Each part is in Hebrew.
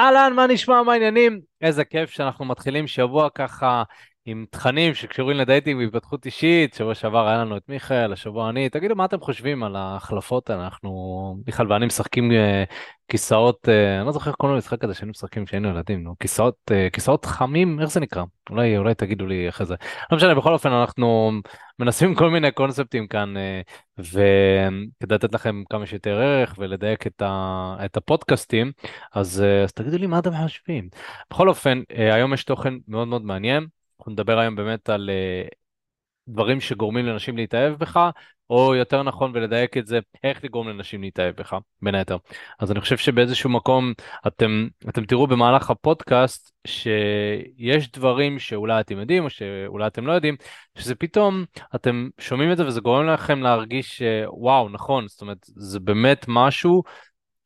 אהלן, מה נשמע, מה העניינים? איזה כיף שאנחנו מתחילים שבוע ככה עם תכנים שקשורים לדייטינג והתפתחות אישית. שבוע שעבר היה לנו את מיכאל, השבוע אני. תגידו, מה אתם חושבים על ההחלפות? אנחנו, מיכאל ואני משחקים uh, כיסאות, uh, אני לא זוכר איך קוראים למשחק הזה שהיינו משחקים כשהיינו ילדים, נו, כיסאות, uh, כיסאות חמים, איך זה נקרא? אולי, אולי תגידו לי אחרי זה. לא משנה, בכל אופן אנחנו מנסים כל מיני קונספטים כאן, uh, וכדי לתת לכם כמה שיותר ערך ולדייק את, ה, את הפודקאסטים, אז, אז תגידו לי מה אתם חושבים. בכל אופן, היום יש תוכן מאוד מאוד מעניין. אנחנו נדבר היום באמת על דברים שגורמים לנשים להתאהב בך, או יותר נכון ולדייק את זה, איך לגרום לנשים להתאהב בך, בין היתר. אז אני חושב שבאיזשהו מקום אתם, אתם תראו במהלך הפודקאסט שיש דברים שאולי אתם יודעים או שאולי אתם לא יודעים, שזה פתאום, אתם שומעים את זה וזה גורם לכם להרגיש וואו, נכון, זאת אומרת, זה באמת משהו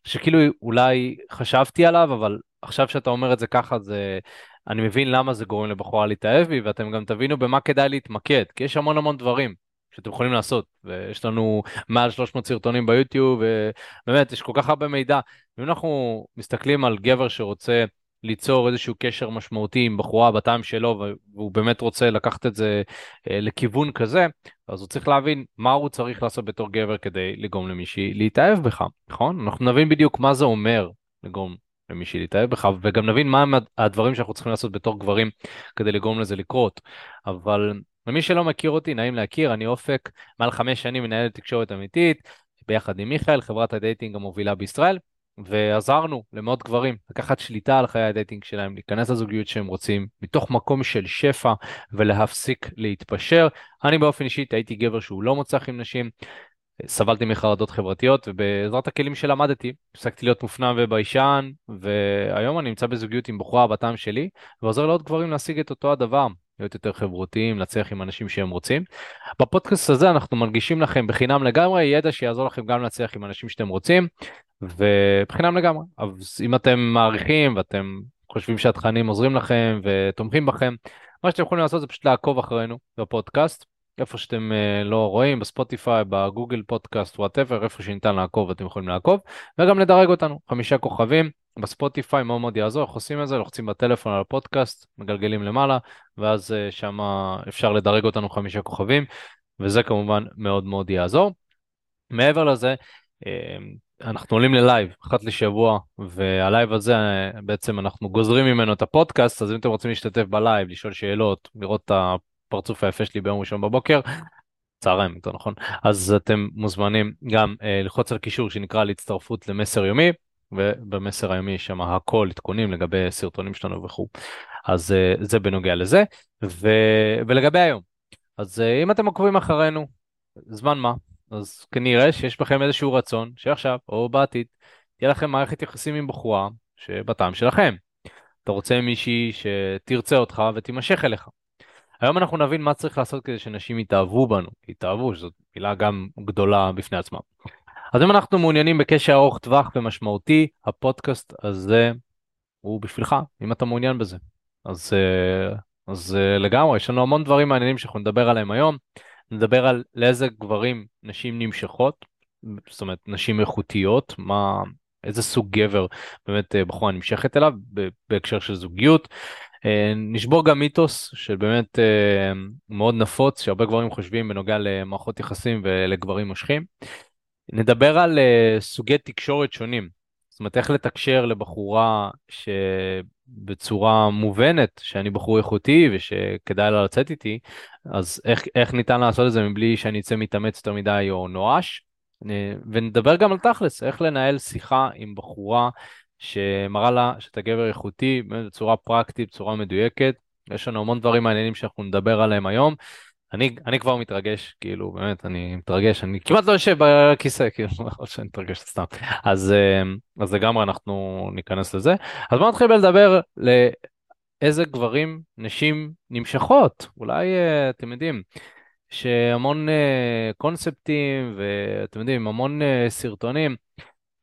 שכאילו אולי חשבתי עליו, אבל עכשיו שאתה אומר את זה ככה זה... אני מבין למה זה גורם לבחורה להתאהב בי, ואתם גם תבינו במה כדאי להתמקד, כי יש המון המון דברים שאתם יכולים לעשות, ויש לנו מעל 300 סרטונים ביוטיוב, ובאמת, יש כל כך הרבה מידע. אם אנחנו מסתכלים על גבר שרוצה ליצור איזשהו קשר משמעותי עם בחורה בטעם שלו, והוא באמת רוצה לקחת את זה אה, לכיוון כזה, אז הוא צריך להבין מה הוא צריך לעשות בתור גבר כדי לגרום למישהי להתאהב בך, נכון? אנחנו נבין בדיוק מה זה אומר לגרום למישהי להתאהב בך, וגם נבין מה הדברים שאנחנו צריכים לעשות בתור גברים כדי לגרום לזה לקרות. אבל למי שלא מכיר אותי, נעים להכיר, אני אופק, מעל חמש שנים מנהל תקשורת אמיתית, ביחד עם מיכאל, חברת ה dating המובילה בישראל, ועזרנו למאות גברים לקחת שליטה על חיי ה dating שלהם, להיכנס לזוגיות שהם רוצים, מתוך מקום של שפע ולהפסיק להתפשר. אני באופן אישי הייתי גבר שהוא לא מוצלח עם נשים, סבלתי מחרדות חברתיות ובעזרת הכלים שלמדתי הפסקתי להיות מופנם וביישן והיום אני נמצא בזוגיות עם בחורה בטעם שלי ועוזר לעוד גברים להשיג את אותו הדבר להיות יותר חברותיים, להצליח עם הנשים שהם רוצים. בפודקאסט הזה אנחנו מנגישים לכם בחינם לגמרי ידע שיעזור לכם גם להצליח עם הנשים שאתם רוצים ובחינם לגמרי. אז אם אתם מעריכים ואתם חושבים שהתכנים עוזרים לכם ותומכים בכם, מה שאתם יכולים לעשות זה פשוט לעקוב אחרינו בפודקאסט. איפה שאתם uh, לא רואים, בספוטיפיי, בגוגל פודקאסט, whatever, איפה שניתן לעקוב אתם יכולים לעקוב, וגם לדרג אותנו, חמישה כוכבים, בספוטיפיי מאוד מאוד יעזור, איך עושים את זה? לוחצים בטלפון על הפודקאסט, מגלגלים למעלה, ואז uh, שם אפשר לדרג אותנו חמישה כוכבים, וזה כמובן מאוד מאוד יעזור. מעבר לזה, uh, אנחנו עולים ללייב אחת לשבוע והלייב הזה בעצם אנחנו גוזרים ממנו את הפודקאסט אז אם אתם רוצים להשתתף בלייב לשאול שאלות לראות את הפרצוף היפה שלי ביום ראשון בבוקר, צהריים יותר נכון, אז אתם מוזמנים גם אה, ללחוץ על קישור שנקרא להצטרפות למסר יומי, ובמסר היומי יש שם הכל עדכונים לגבי סרטונים שלנו וכו'. אז אה, זה בנוגע לזה, ו... ולגבי היום. אז אה, אם אתם עוקבים אחרינו, זמן מה, אז כנראה שיש בכם איזשהו רצון שעכשיו או בעתיד תהיה לכם מערכת יחסים עם בחורה שבטעם שלכם. אתה רוצה מישהי שתרצה אותך ותימשך אליך. היום אנחנו נבין מה צריך לעשות כדי שנשים יתאהבו בנו, יתאהבו, שזאת מילה גם גדולה בפני עצמה. אז אם אנחנו מעוניינים בקשר ארוך טווח ומשמעותי, הפודקאסט הזה הוא בשבילך, אם אתה מעוניין בזה. אז, אה, אז אה, לגמרי, יש לנו המון דברים מעניינים שאנחנו נדבר עליהם היום. נדבר על לאיזה גברים נשים נמשכות, זאת אומרת נשים איכותיות, מה, איזה סוג גבר באמת אה, בחורה נמשכת אליו בהקשר של זוגיות. אה, נשבור גם מיתוס שבאמת אה, מאוד נפוץ, שהרבה גברים חושבים בנוגע למערכות יחסים ולגברים מושכים. נדבר על אה, סוגי תקשורת שונים, זאת אומרת איך לתקשר לבחורה שבצורה מובנת, שאני בחור איכותי ושכדאי לה לצאת איתי, אז איך, איך ניתן לעשות את זה מבלי שאני אצא מתאמץ יותר מדי או נואש. ונדבר גם על תכלס, איך לנהל שיחה עם בחורה שמראה לה שאתה גבר איכותי בצורה פרקטית, בצורה מדויקת. יש לנו המון דברים מעניינים שאנחנו נדבר עליהם היום. אני, אני כבר מתרגש, כאילו, באמת, אני מתרגש, אני כמעט לא יושב בכיסא, כאילו, יכול שאני מתרגש סתם. אז, אה, אז לגמרי אנחנו ניכנס לזה. אז בואו נתחיל לדבר לאיזה גברים נשים נמשכות. אולי, אה, אתם יודעים, שהמון אה, קונספטים ואתם יודעים, המון סרטונים.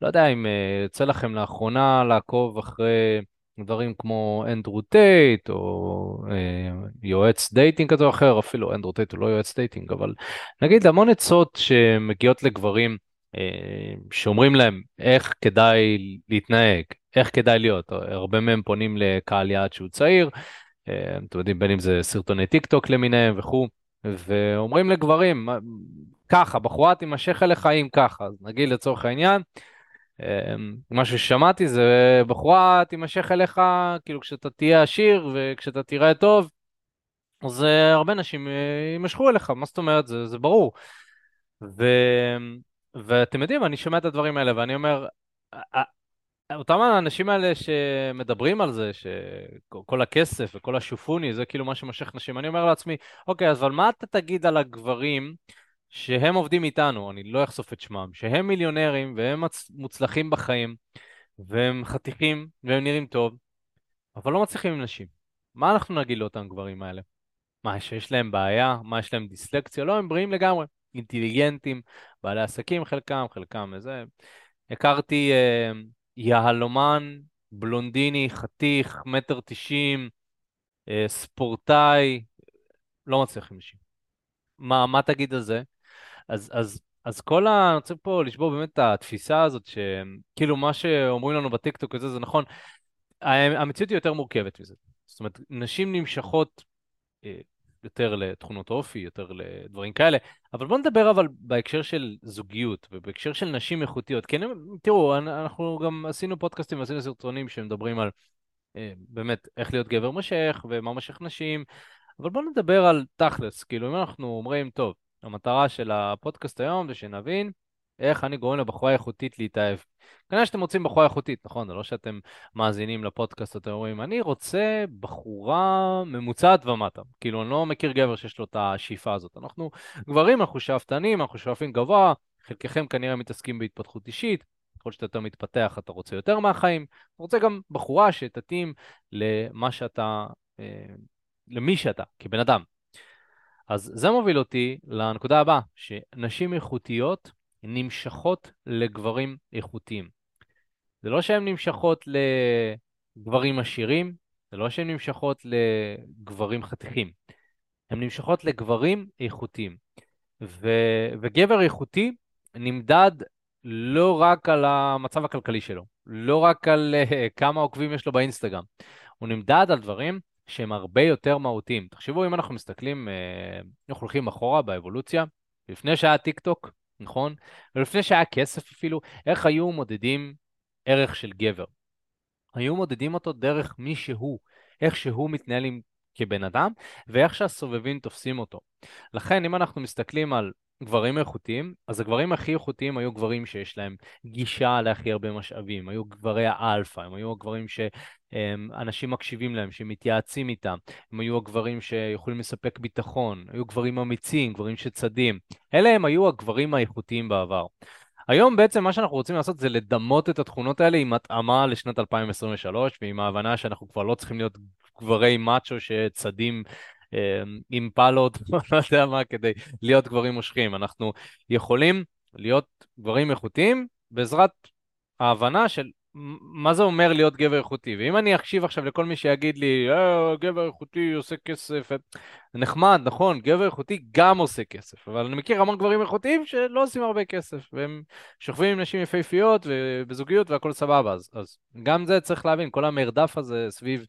לא יודע אם אה, יוצא לכם לאחרונה לעקוב אחרי דברים כמו אנדרו טייט, או אה, יועץ dating כזה או אחר, אפילו אנדרו טייט הוא לא יועץ dating, אבל נגיד המון עצות שמגיעות לגברים, אה, שאומרים להם איך כדאי להתנהג, איך כדאי להיות. הרבה מהם פונים לקהל יעד שהוא צעיר, אתם יודעים, בין אם זה סרטוני טיק טוק למיניהם וכו', ואומרים לגברים, ככה, בחורה תימשך אליך אם ככה, אז נגיד לצורך העניין, אה, משהו ששמעתי זה בחורה תימשך אליך, כאילו כשאתה תהיה עשיר וכשאתה תראה טוב, אז אה, הרבה נשים יימשכו אליך, מה זאת אומרת? זה, זה ברור. ו... ואתם יודעים, אני שומע את הדברים האלה ואני אומר, אותם האנשים האלה שמדברים על זה, שכל הכסף וכל השופוני זה כאילו מה שמשך נשים, אני אומר לעצמי, אוקיי, אז אבל מה אתה תגיד על הגברים שהם עובדים איתנו, אני לא אחשוף את שמם, שהם מיליונרים והם מוצלחים בחיים, והם חתיכים והם נראים טוב, אבל לא מצליחים עם נשים. מה אנחנו נגיד לאותם גברים האלה? מה, שיש להם בעיה? מה, יש להם דיסלקציה? לא, הם בריאים לגמרי. אינטליגנטים, בעלי עסקים חלקם, חלקם איזה... הכרתי אה, יהלומן, בלונדיני, חתיך, מטר תשעים, אה, ספורטאי, לא מצליח עם נשים. מה, מה תגיד על זה? אז, אז, אז כל ה... אני רוצה פה לשבור באמת את התפיסה הזאת, שכאילו מה שאומרים לנו בטיקטוק וזה, זה נכון. המציאות היא יותר מורכבת מזה. זאת אומרת, נשים נמשכות אה, יותר לתכונות אופי, יותר לדברים כאלה, אבל בואו נדבר אבל בהקשר של זוגיות ובהקשר של נשים איכותיות. כי תראו, אנחנו גם עשינו פודקאסטים ועשינו סרטונים שמדברים על אה, באמת איך להיות גבר משך ומה משך נשים, אבל בואו נדבר על תכלס, כאילו אם אנחנו אומרים, טוב, המטרה של הפודקאסט היום זה שנבין איך אני גורם לבחורה איכותית להתאהב. כנראה שאתם רוצים בחורה איכותית, נכון? זה לא שאתם מאזינים לפודקאסט, אתם אומרים, אני רוצה בחורה ממוצעת ומטה. כאילו, אני לא מכיר גבר שיש לו את השאיפה הזאת. אנחנו גברים, אנחנו שאפתנים, אנחנו שואפים גבוה, חלקכם כנראה מתעסקים בהתפתחות אישית, ככל שאתה יותר מתפתח, אתה רוצה יותר מהחיים. אתה רוצה גם בחורה שתתאים למה שאתה, אה, למי שאתה, כבן אדם. אז זה מוביל אותי לנקודה הבאה, שנשים איכותיות נמשכות לגברים איכותיים. זה לא שהן נמשכות לגברים עשירים, זה לא שהן נמשכות לגברים חתיכים. הן נמשכות לגברים איכותיים. ו... וגבר איכותי נמדד לא רק על המצב הכלכלי שלו, לא רק על uh, כמה עוקבים יש לו באינסטגרם, הוא נמדד על דברים שהם הרבה יותר מהותיים. תחשבו, אם אנחנו מסתכלים, uh, אנחנו הולכים אחורה באבולוציה, לפני שהיה טיק טוק, נכון? ולפני שהיה כסף אפילו, איך היו מודדים ערך של גבר? היו מודדים אותו דרך מי שהוא, איך שהוא מתנהל עם, כבן אדם, ואיך שהסובבים תופסים אותו. לכן, אם אנחנו מסתכלים על גברים איכותיים, אז הגברים הכי איכותיים היו גברים שיש להם גישה להכי הרבה משאבים, היו גברי האלפא, הם היו הגברים שאנשים מקשיבים להם, שמתייעצים איתם, הם היו הגברים שיכולים לספק ביטחון, היו גברים אמיצים, גברים שצדים, אלה הם היו הגברים האיכותיים בעבר. היום בעצם מה שאנחנו רוצים לעשות זה לדמות את התכונות האלה עם התאמה לשנת 2023 ועם ההבנה שאנחנו כבר לא צריכים להיות גברי מאצ'ו שצדים עם פלות, לא יודע מה, כדי להיות גברים מושכים. אנחנו יכולים להיות גברים איכותיים בעזרת ההבנה של מה זה אומר להיות גבר איכותי? ואם אני אקשיב עכשיו לכל מי שיגיד לי, אה, גבר איכותי עושה כסף, נחמד, נכון, גבר איכותי גם עושה כסף, אבל אני מכיר המון גברים איכותיים שלא עושים הרבה כסף, והם שוכבים עם נשים יפהפיות ובזוגיות והכל סבבה, אז, אז גם זה צריך להבין, כל המרדף הזה סביב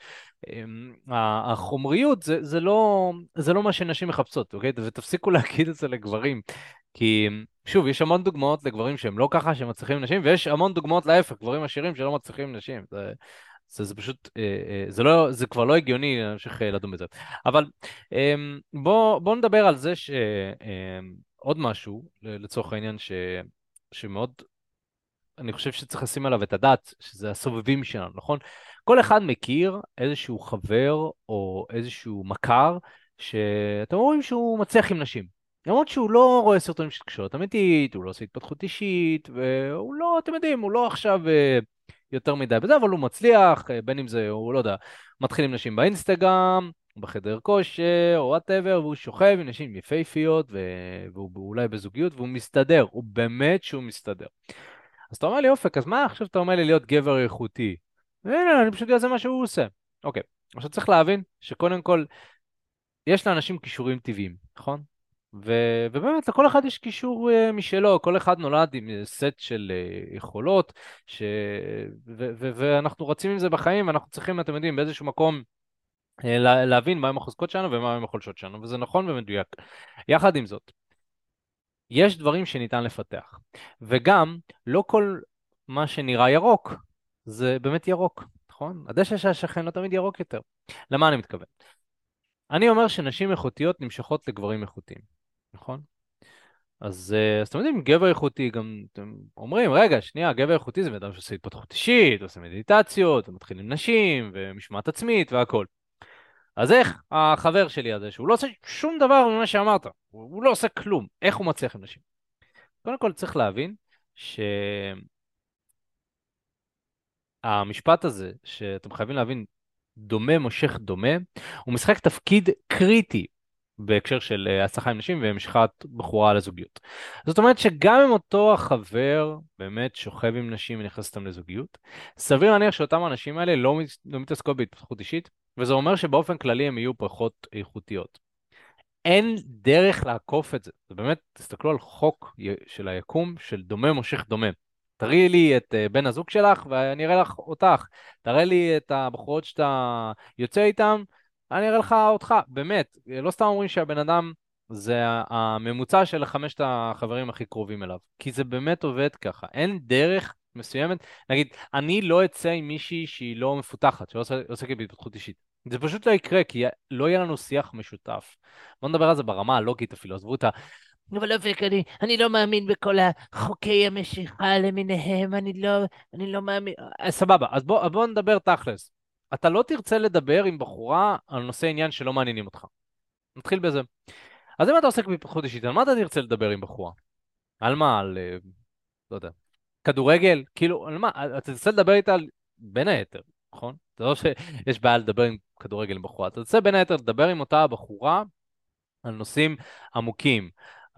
אמ, החומריות, זה, זה, לא, זה לא מה שנשים מחפשות, אוקיי? ותפסיקו להגיד את זה לגברים, כי שוב, יש המון דוגמאות לגברים שהם לא ככה, שהם מצליחים עם נשים, ויש המון דוגמאות להפך, גברים עשירים שלא מצליחים נשים. זה, זה, זה פשוט, אה, אה, זה, לא, זה כבר לא הגיוני להמשיך אה, לדון בזה. אבל אמ, בואו בוא נדבר על זה שעוד אמ, משהו, לצורך העניין, ש, שמאוד, אני חושב שצריך לשים עליו את הדעת, שזה הסובבים שלנו, נכון? כל אחד מכיר איזשהו חבר או איזשהו מכר, שאתם רואים שהוא מצליח עם נשים. למרות שהוא לא רואה סרטונים של תקשורת אמיתית, הוא לא עושה התפתחות אישית, והוא לא, אתם יודעים, הוא לא עכשיו אה, יותר מדי בזה, אבל הוא מצליח, אה, בין אם זה, הוא לא יודע, מתחיל עם נשים באינסטגרם, בחדר כושר, או וואטאבר, והוא שוכב עם נשים יפהפיות, והוא אולי בזוגיות, והוא מסתדר, הוא באמת שהוא מסתדר. אז אתה אומר לי, אופק, אז מה עכשיו אתה אומר לי להיות גבר איכותי? הנה, אני פשוט יודע מה שהוא עושה. אוקיי, עכשיו צריך להבין שקודם כל, יש לאנשים כישורים טבעיים, נכון? ו- ובאמת, לכל אחד יש קישור uh, משלו, כל אחד נולד עם סט של uh, יכולות, ש... ו- ו- ואנחנו רצים עם זה בחיים, ואנחנו צריכים, אתם יודעים, באיזשהו מקום uh, לה- להבין מהם החוזקות שלנו ומהם החולשות שלנו, וזה נכון ומדויק. יחד עם זאת, יש דברים שניתן לפתח, וגם, לא כל מה שנראה ירוק, זה באמת ירוק, נכון? הדשא של השכן לא תמיד ירוק יותר. למה אני מתכוון? אני אומר שנשים איכותיות נמשכות לגברים איכותיים, נכון? אז, אז אתם יודעים, גבר איכותי, גם אתם אומרים, רגע, שנייה, גבר איכותי זה בן אדם שעושה התפתחות אישית, עושה מדיטציות, ומתחיל עם נשים, ומשמעת עצמית והכל. אז איך החבר שלי הזה, שהוא לא עושה שום דבר ממה שאמרת, הוא, הוא לא עושה כלום, איך הוא מצליח עם נשים? קודם כל צריך להבין שהמשפט הזה, שאתם חייבים להבין, דומה מושך דומה, הוא משחק תפקיד קריטי בהקשר של אה, הצלחה עם נשים ומשיכת בחורה לזוגיות. זאת אומרת שגם אם אותו החבר באמת שוכב עם נשים ונכנס אותם לזוגיות, סביר להניח שאותם האנשים האלה לא, לא מתעסקות בהתפתחות אישית, וזה אומר שבאופן כללי הם יהיו פחות איכותיות. אין דרך לעקוף את זה. זה באמת, תסתכלו על חוק של היקום של דומה מושך דומה. תראי לי את אה, בן הזוג שלך ואני אראה לך אותך. תראה לי את הבחורות שאתה יוצא איתן, אני אראה לך אותך. באמת, לא סתם אומרים שהבן אדם זה הממוצע של חמשת החברים הכי קרובים אליו. כי זה באמת עובד ככה. אין דרך מסוימת. נגיד, אני לא אצא עם מישהי שהיא לא מפותחת, שלא עוסקת בהתפתחות אישית. זה פשוט לא יקרה, כי לא יהיה לנו שיח משותף. בואו נדבר על זה ברמה הלוגית אפילו, עזבו את ה... אבל אופק, אני, אני לא מאמין בכל החוקי המשיכה למיניהם, אני לא, אני לא מאמין... אה, סבבה, אז בוא, בוא נדבר תכלס. אתה לא תרצה לדבר עם בחורה על נושא עניין שלא מעניינים אותך. נתחיל בזה. אז אם אתה עוסק בהתפתחות אישית, על מה אתה תרצה לדבר עם בחורה? על מה? על... אה, לא יודע. כדורגל? כאילו, על מה? אתה תרצה לדבר איתה על... בין היתר, נכון? זה לא שיש בעיה לדבר עם כדורגל עם בחורה. אתה תרצה בין היתר לדבר עם אותה בחורה על נושאים עמוקים.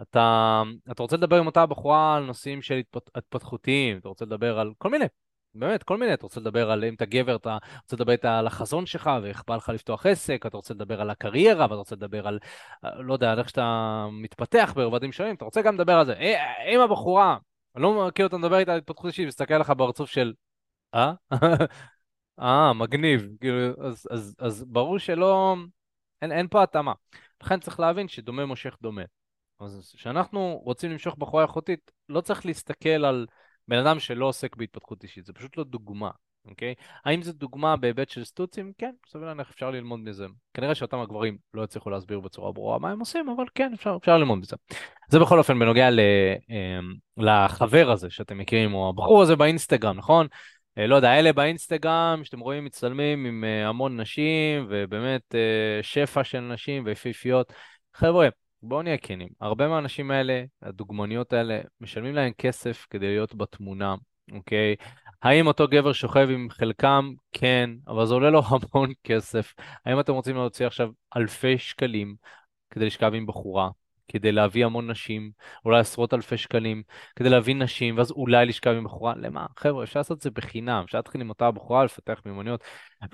אתה, אתה רוצה לדבר עם אותה בחורה על נושאים של התפת, התפתחותיים, אתה רוצה לדבר על כל מיני, באמת, כל מיני. אתה רוצה לדבר על, אם אתה גבר, אתה רוצה לדבר איתה על החזון שלך, ואיך בא לך לפתוח עסק, אתה רוצה לדבר על הקריירה, ואתה רוצה לדבר על, לא יודע, על איך שאתה מתפתח ברבדים שונים, אתה רוצה גם לדבר על זה. אה, אם הבחורה, אני לא מכיר אותה לדבר איתה על התפתחות אישית, מסתכל לך ברצוף של, אה? אה, מגניב. כאילו, אז, אז, אז ברור שלא, אין, אין פה התאמה. לכן צריך להבין שדומה מושך דומה. אז כשאנחנו רוצים למשוך בחורה איכותית, לא צריך להסתכל על בן אדם שלא עוסק בהתפתחות אישית, זה פשוט לא דוגמה, אוקיי? האם זו דוגמה בהיבט של סטוצים? כן, סביר להניח אפשר ללמוד מזה. כנראה שאותם הגברים לא יצליחו להסביר בצורה ברורה מה הם עושים, אבל כן, אפשר, אפשר ללמוד מזה. זה בכל אופן בנוגע ל, אמ, לחבר הזה שאתם מכירים, או הבחור הזה באינסטגרם, נכון? אה, לא יודע, אלה באינסטגרם, שאתם רואים מצטלמים עם אה, המון נשים, ובאמת אה, שפע של נשים ויפיפיות. חבר'ה, בואו נהיה כנים, הרבה מהאנשים האלה, הדוגמניות האלה, משלמים להם כסף כדי להיות בתמונה, אוקיי? האם אותו גבר שוכב עם חלקם? כן, אבל זה עולה לו המון כסף. האם אתם רוצים להוציא עכשיו אלפי שקלים כדי לשכב עם בחורה? כדי להביא המון נשים, אולי עשרות אלפי שקלים, כדי להביא נשים, ואז אולי לשכב עם בחורה, למה? חבר'ה, אפשר לעשות את זה בחינם, אפשר להתחיל עם אותה בחורה, לפתח מיומנויות.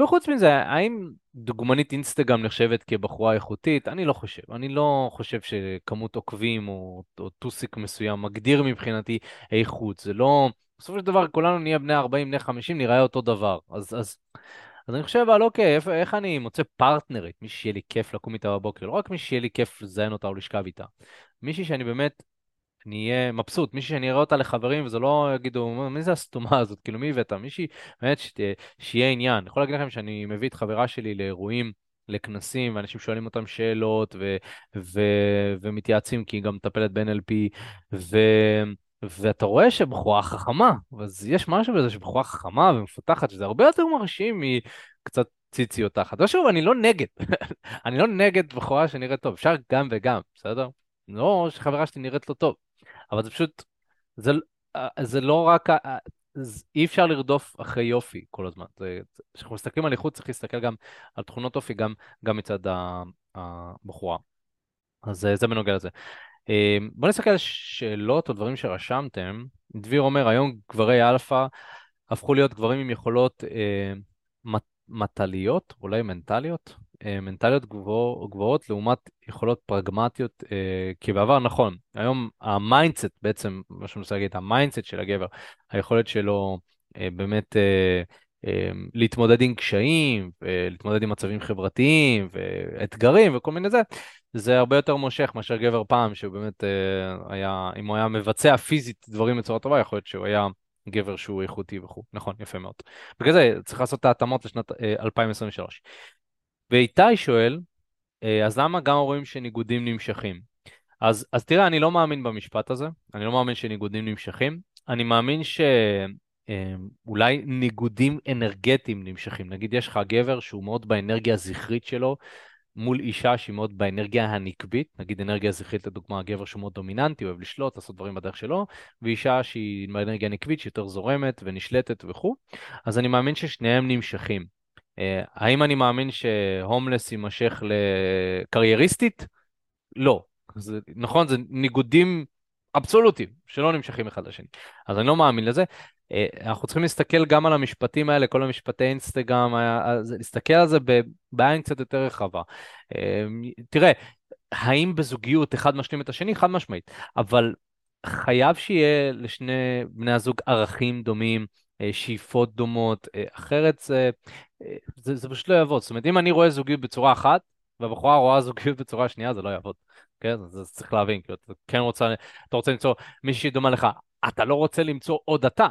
וחוץ מזה, האם דוגמנית אינסטגרם נחשבת כבחורה איכותית? אני לא חושב. אני לא חושב שכמות עוקבים או, או טוסיק מסוים מגדיר מבחינתי איכות. זה לא... בסופו של דבר כולנו נהיה בני 40, בני 50, נראה אותו דבר. אז, אז אז אני חושב על אוקיי, איך, איך אני מוצא פרטנרית, מישהי שיהיה לי כיף לקום איתה בבוקר, לא רק מישהי שיהיה לי כיף לזיין אותה או לשכב איתה, מישהי שאני באמת, אני אהיה מבסוט, מישהי שאני אראה אותה לחברים וזה לא יגידו, מי זה הסתומה הזאת, כאילו מי הבאת, מישהי באמת שתה, שיהיה עניין. אני יכול להגיד לכם שאני מביא את חברה שלי לאירועים, לכנסים, ואנשים שואלים אותם שאלות ו- ו- ומתייעצים, כי היא גם מטפלת ב-NLP, ו... ואתה רואה שבחורה חכמה, אז יש משהו בזה שבחורה חכמה ומפותחת, שזה הרבה יותר מרשים מקצת ציציות תחת. ושוב, אני לא נגד, אני לא נגד בחורה שנראית טוב, אפשר גם וגם, בסדר? לא שחברה שלי נראית לא טוב, אבל זה פשוט, זה, זה לא רק, אי אפשר לרדוף אחרי יופי כל הזמן. כשאנחנו מסתכלים על איכות צריך להסתכל גם על תכונות אופי, גם, גם מצד הבחורה. אז זה בנוגע לזה. אמ, בואו נסתכל על שאלות או דברים שרשמתם. דביר אומר, היום גברי אלפא הפכו להיות גברים עם יכולות אה, מטליות, אולי מנטליות. אה, מנטליות גבוה, גבוהות לעומת יכולות פרגמטיות, אה, כי בעבר נכון, היום ה mindset בעצם, מה שאני רוצה להגיד, ה mindset של הגבר, היכולת שלו אה, באמת אה, אה, להתמודד עם קשיים, להתמודד עם מצבים חברתיים ואתגרים וכל מיני זה, זה הרבה יותר מושך מאשר גבר פעם, שהוא באמת אה, היה, אם הוא היה מבצע פיזית דברים בצורה טובה, יכול להיות שהוא היה גבר שהוא איכותי וכו'. נכון, יפה מאוד. בגלל זה צריך לעשות את ההתאמות לשנת 2023. אה, ואיתי שואל, אה, אז למה גם רואים שניגודים נמשכים? אז, אז תראה, אני לא מאמין במשפט הזה, אני לא מאמין שניגודים נמשכים, אני מאמין שאולי אה, ניגודים אנרגטיים נמשכים. נגיד יש לך גבר שהוא מאוד באנרגיה הזכרית שלו, מול אישה שהיא מאוד באנרגיה הנקבית, נגיד אנרגיה זכרית לדוגמה, גבר שהוא מאוד דומיננטי, אוהב לשלוט, לעשות דברים בדרך שלו, ואישה שהיא באנרגיה נקבית, שיותר זורמת ונשלטת וכו', אז אני מאמין ששניהם נמשכים. אה, האם אני מאמין שהומלס יימשך לקרייריסטית? לא. זה, נכון, זה ניגודים אבסולוטיים שלא נמשכים אחד לשני. אז אני לא מאמין לזה. אה, אנחנו צריכים להסתכל גם על המשפטים האלה, כל המשפטי אינסטגרם, להסתכל על זה בעין קצת יותר רחבה. אה, תראה, האם בזוגיות אחד משלים את השני? חד משמעית. אבל חייב שיהיה לשני בני הזוג ערכים דומים, אה, שאיפות דומות, אחרת זה, זה, זה פשוט לא יעבוד. זאת אומרת, אם אני רואה זוגיות בצורה אחת, והבחורה רואה זוגיות בצורה שנייה, זה לא יעבוד. כן? אז צריך להבין, כי אתה כן רוצה, אתה רוצה למצוא מישהי דומה לך, אתה לא רוצה למצוא עוד אתה.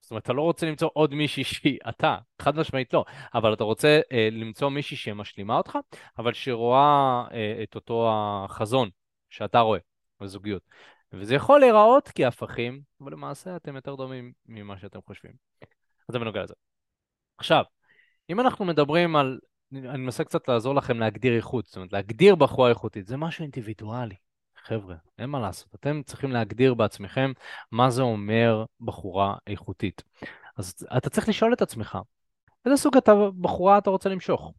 זאת אומרת, אתה לא רוצה למצוא עוד מישהי שהיא אתה, חד משמעית לא, אבל אתה רוצה אה, למצוא מישהי שמשלימה אותך, אבל שרואה אה, את אותו החזון שאתה רואה בזוגיות. וזה יכול להיראות כהפכים, אבל למעשה אתם יותר דומים ממה שאתם חושבים. אז זה בנוגע לזה. עכשיו, אם אנחנו מדברים על, אני מנסה קצת לעזור לכם להגדיר איכות, זאת אומרת, להגדיר בחורה איכותית, זה משהו אינדיבידואלי. חבר'ה, אין מה לעשות. אתם צריכים להגדיר בעצמכם מה זה אומר בחורה איכותית. אז אתה צריך לשאול את עצמך, איזה סוג אתה, בחורה אתה רוצה למשוך?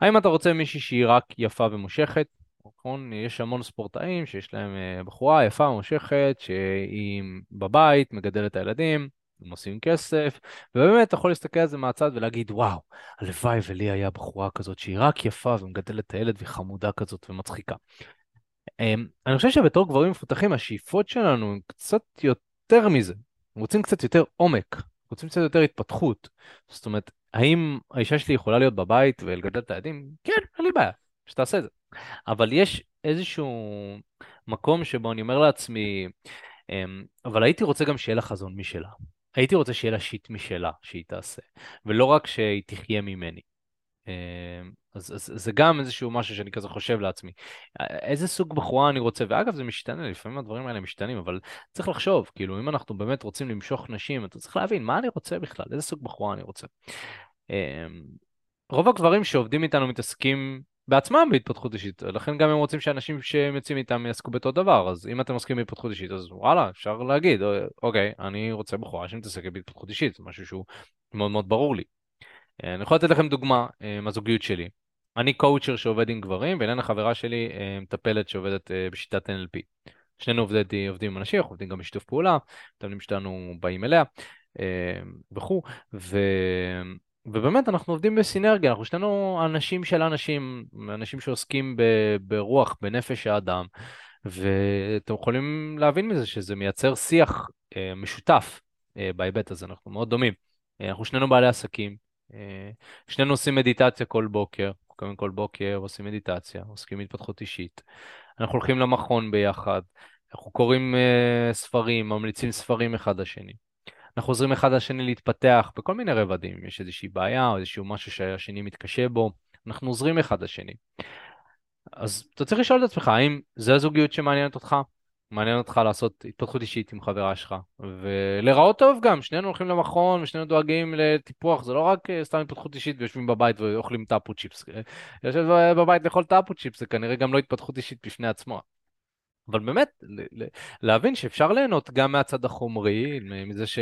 האם אתה רוצה מישהי שהיא רק יפה ומושכת? נכון, יש המון ספורטאים שיש להם אה, בחורה יפה ומושכת, שהיא בבית, מגדלת את הילדים, הם עושים כסף, ובאמת אתה יכול להסתכל על זה מהצד ולהגיד, וואו, הלוואי ולי היה בחורה כזאת שהיא רק יפה ומגדלת את הילד והיא חמודה כזאת ומצחיקה. אמ, אני חושב שבתור גברים מפותחים, השאיפות שלנו הן קצת יותר מזה. רוצים קצת יותר עומק, רוצים קצת יותר התפתחות. זאת אומרת, האם האישה שלי יכולה להיות בבית ולגדל את הילדים? כן, אין לי בעיה, שתעשה את זה. אבל יש איזשהו מקום שבו אני אומר לעצמי, אמ, אבל הייתי רוצה גם שיהיה לה חזון משלה. הייתי רוצה שיהיה לה שיט משלה שהיא תעשה, ולא רק שהיא תחיה ממני. אמ, אז, אז זה גם איזשהו משהו שאני כזה חושב לעצמי. איזה סוג בחורה אני רוצה, ואגב זה משתנה, לפעמים הדברים האלה משתנים, אבל צריך לחשוב, כאילו אם אנחנו באמת רוצים למשוך נשים, אתה צריך להבין מה אני רוצה בכלל, איזה סוג בחורה אני רוצה. אמ, רוב הגברים שעובדים איתנו מתעסקים בעצמם בהתפתחות אישית, לכן גם הם רוצים שאנשים שהם יוצאים איתם יעסקו באותו דבר, אז אם אתם עוסקים בהתפתחות אישית, אז וואלה, אפשר להגיד, אוקיי, אני רוצה בחורה שמתעסקת בהתפתחות אישית, זה משהו שהוא מאוד מאוד ברור לי. אה, אני יכול לתת לכם דוגמה אה, מהזוגיות שלי. אני קואוצ'ר שעובד עם גברים, ואילנה חברה שלי אה, מטפלת שעובדת בשיטת NLP. שנינו עובדים, עובדים עם אנשים, אנחנו עובדים גם בשיתוף פעולה, המתאמנים שלנו באים אליה וכו', ו... ובאמת אנחנו עובדים בסינרגיה, אנחנו שנינו אנשים של אנשים, אנשים שעוסקים ב... ברוח, בנפש האדם, ואתם יכולים להבין מזה שזה מייצר שיח משותף בהיבט הזה, אנחנו מאוד דומים. אנחנו שנינו בעלי עסקים, אה, שנינו עושים מדיטציה כל בוקר, קודם כל בוקר עושים מדיטציה, עוסקים בהתפתחות אישית. אנחנו הולכים למכון ביחד, אנחנו קוראים uh, ספרים, ממליצים ספרים אחד לשני. אנחנו עוזרים אחד לשני להתפתח בכל מיני רבדים, אם יש איזושהי בעיה או איזשהו משהו שהשני מתקשה בו, אנחנו עוזרים אחד לשני. אז אתה צריך לשאול את עצמך, האם זו הזוגיות שמעניינת אותך? מעניין אותך לעשות התפתחות אישית עם חברה שלך, ולהיראות טוב גם, שנינו הולכים למכון ושנינו דואגים לטיפוח, זה לא רק אה, סתם התפתחות אישית ויושבים בבית ואוכלים טאפו צ'יפס. יושב בבית לאכול טאפו צ'יפס זה כנראה גם לא התפתחות אישית בפני עצמו. אבל באמת, להבין שאפשר ליהנות גם מהצד החומרי, מזה ש...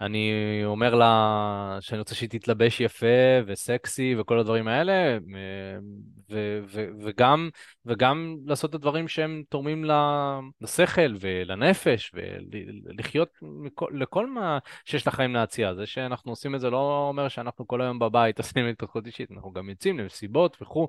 אני אומר לה שאני רוצה שהיא תתלבש יפה וסקסי וכל הדברים האלה, ו- ו- וגם, וגם לעשות את הדברים שהם תורמים לשכל ולנפש, ולחיות מכל, לכל מה שיש לחיים להציע. זה שאנחנו עושים את זה לא אומר שאנחנו כל היום בבית עושים התפתחות אישית, אנחנו גם יוצאים למסיבות וכו',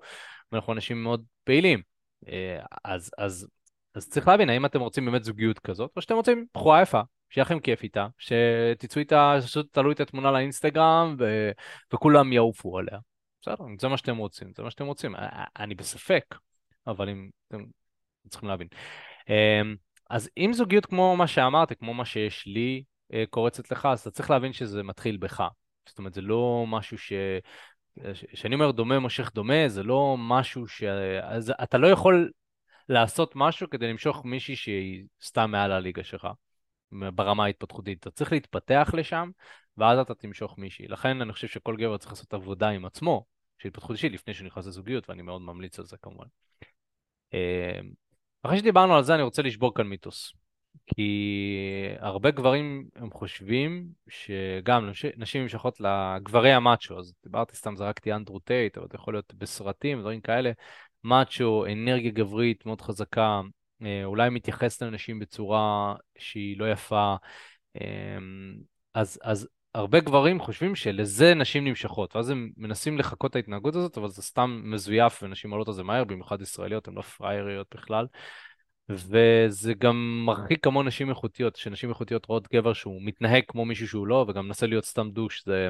ואנחנו אנשים מאוד פעילים. אה, אז, אז, אז צריך להבין, האם אתם רוצים באמת זוגיות כזאת, או שאתם רוצים בחורה יפה, שיהיה לכם כיף איתה, שתצאו איתה, פשוט תעלו את התמונה לאינסטגרם ו... וכולם יעופו עליה. בסדר, זה מה שאתם רוצים, זה מה שאתם רוצים. אני בספק, אבל אם אתם צריכים להבין. אמ, אז אם זוגיות כמו מה שאמרתי, כמו מה שיש לי אה, קורצת לך, אז אתה צריך להבין שזה מתחיל בך. זאת אומרת, זה לא משהו ש... כשאני אומר דומה מושך דומה, זה לא משהו ש... אז אתה לא יכול לעשות משהו כדי למשוך מישהי שהיא סתם מעל הליגה שלך. ברמה ההתפתחותית. אתה צריך להתפתח לשם, ואז אתה תמשוך מישהי. לכן אני חושב שכל גבר צריך לעשות עבודה עם עצמו, של התפתחות אישית, לפני שהוא נכנס לזוגיות, ואני מאוד ממליץ על זה כמובן. אה, אחרי שדיברנו על זה, אני רוצה לשבור כאן מיתוס. כי הרבה גברים הם חושבים שגם נשים נמשכות לגברי המאצ'ו, אז דיברתי סתם, זרקתי אנדרו טייט, אבל זה יכול להיות בסרטים, דברים כאלה, מאצ'ו, אנרגיה גברית מאוד חזקה, אה, אולי מתייחס לנשים בצורה שהיא לא יפה. אמ, אז, אז הרבה גברים חושבים שלזה נשים נמשכות, ואז הם מנסים לחקות את ההתנהגות הזאת, אבל זה סתם מזויף, ונשים עולות על זה מהר, במיוחד ישראליות, הן לא פרייריות בכלל. וזה גם מרחיק כמו נשים איכותיות, שנשים איכותיות רואות גבר שהוא מתנהג כמו מישהו שהוא לא, וגם מנסה להיות סתם דוש, זה,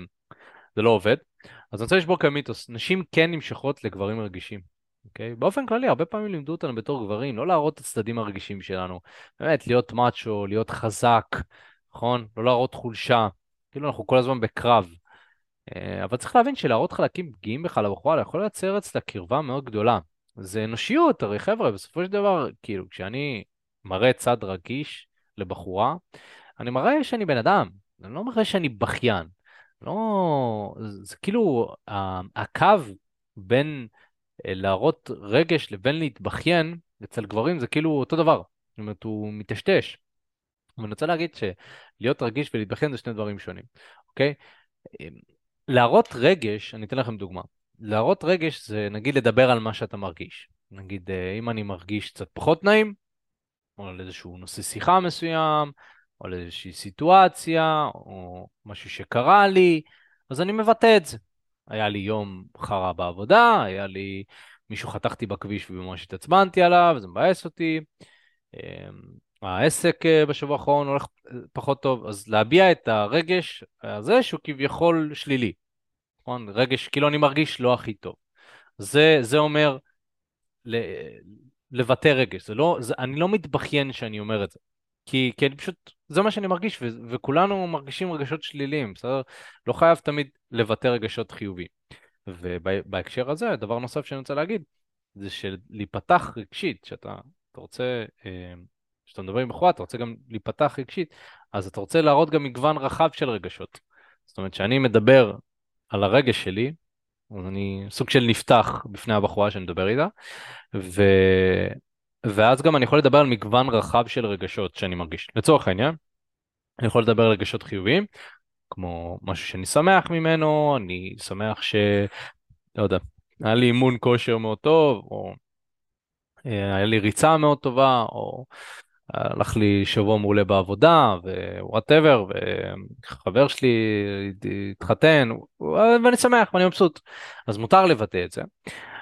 זה לא עובד. אז אני רוצה לשבור כאן מיתוס, נשים כן נמשכות לגברים רגישים. אוקיי? Okay? באופן כללי, הרבה פעמים לימדו אותנו בתור גברים, לא להראות את הצדדים הרגישים שלנו. באמת, להיות מאצ'ו, להיות חזק, נכון? לא להראות חולשה. כאילו אנחנו כל הזמן בקרב. אה, אבל צריך להבין שלהראות חלקים פגיעים בך לבחורה, יכול לייצר אצלה קרבה מאוד גדולה. זה אנושיות, הרי חבר'ה, בסופו של דבר, כאילו, כשאני מראה צד רגיש לבחורה, אני מראה שאני בן אדם, אני לא מראה שאני בכיין. לא... זה, כאילו, הקו בין להראות רגש לבין להתבכיין, אצל גברים זה כאילו אותו דבר. זאת אומרת, הוא מטשטש. ואני רוצה להגיד שלהיות רגיש ולהתבכיין זה שני דברים שונים, אוקיי? אמ, להראות רגש, אני אתן לכם דוגמה. להראות רגש זה נגיד לדבר על מה שאתה מרגיש. נגיד, אה, אם אני מרגיש קצת פחות נעים, או על איזשהו נושא שיחה מסוים, או על איזושהי סיטואציה, או משהו שקרה לי, אז אני מבטא את זה. היה לי יום חרא בעבודה, היה לי... מישהו חתכתי בכביש וממש התעצבנתי עליו, זה מבאס אותי. אמ, העסק אה, בשבוע האחרון הולך אה, פחות טוב, אז להביע את הרגש הזה שהוא כביכול שלילי. נכון? רגש, כאילו אני מרגיש לא הכי טוב. זה, זה אומר לבטא רגש, זה לא, זה, אני לא מתבכיין שאני אומר את זה. כי, כי אני פשוט, זה מה שאני מרגיש, ו, וכולנו מרגישים רגשות שליליים, בסדר? לא חייב תמיד לבטא רגשות חיוביים. ובהקשר הזה, דבר נוסף שאני רוצה להגיד, זה שלהיפתח רגשית, שאתה אתה רוצה, אה, כשאתה מדבר עם בחורה, אתה רוצה גם להיפתח רגשית, אז אתה רוצה להראות גם מגוון רחב של רגשות. זאת אומרת, כשאני מדבר על הרגש שלי, אז אני סוג של נפתח בפני הבחורה שאני מדבר איתה, ו... ואז גם אני יכול לדבר על מגוון רחב של רגשות שאני מרגיש. לצורך העניין, אני יכול לדבר על רגשות חיוביים, כמו משהו שאני שמח ממנו, אני שמח ש... לא יודע, היה לי אימון כושר מאוד טוב, או אה, היה לי ריצה מאוד טובה, או הלך לי שבוע מעולה בעבודה, ווואטאבר, וחבר שלי התחתן, ואני שמח ואני מבסוט. אז מותר לבטא את זה.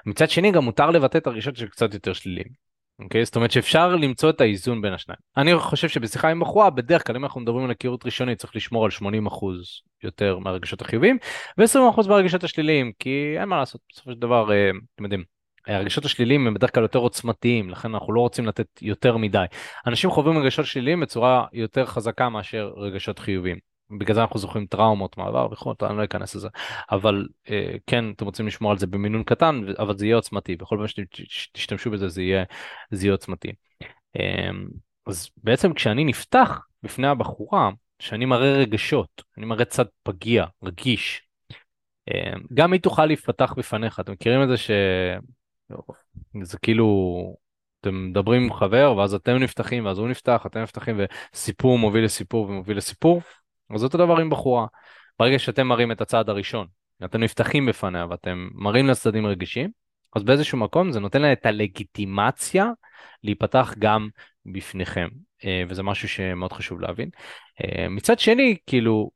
מצד שני, גם מותר לבטא את הרגשות של קצת יותר שליליים. אוקיי? זאת אומרת שאפשר למצוא את האיזון בין השניים. אני חושב שבשיחה עם בחורה, בדרך כלל אם אנחנו מדברים על הכירות ראשונית, צריך לשמור על 80% יותר מהרגשות החיוביים, ו-20% מהרגשות השליליים, כי אין מה לעשות, בסופו של דבר, אה, אתם יודעים, הרגשות השליליים הם בדרך כלל יותר עוצמתיים, לכן אנחנו לא רוצים לתת יותר מדי. אנשים חווים רגשות שליליים בצורה יותר חזקה מאשר רגשות חיוביים. בגלל זה אנחנו זוכרים טראומות מעבר וכו', אני לא אכנס לזה. אבל אה, כן, אתם רוצים לשמור על זה במינון קטן, אבל זה יהיה עוצמתי, בכל פעם שתשתמשו בזה זה יהיה, זה יהיה עוצמתי. אה, אז בעצם כשאני נפתח בפני הבחורה, שאני מראה רגשות, אני מראה צד פגיע, רגיש, אה, גם היא תוכל להיפתח בפניך. אתם מכירים את זה שזה כאילו אתם מדברים עם חבר ואז אתם נפתחים ואז הוא נפתח אתם נפתחים וסיפור מוביל לסיפור ומוביל לסיפור אז אותו דבר עם בחורה. ברגע שאתם מראים את הצעד הראשון, אתם נפתחים בפניה ואתם מראים לצדדים רגישים, אז באיזשהו מקום זה נותן לה את הלגיטימציה להיפתח גם בפניכם, אה, וזה משהו שמאוד חשוב להבין. אה, מצד שני, כאילו,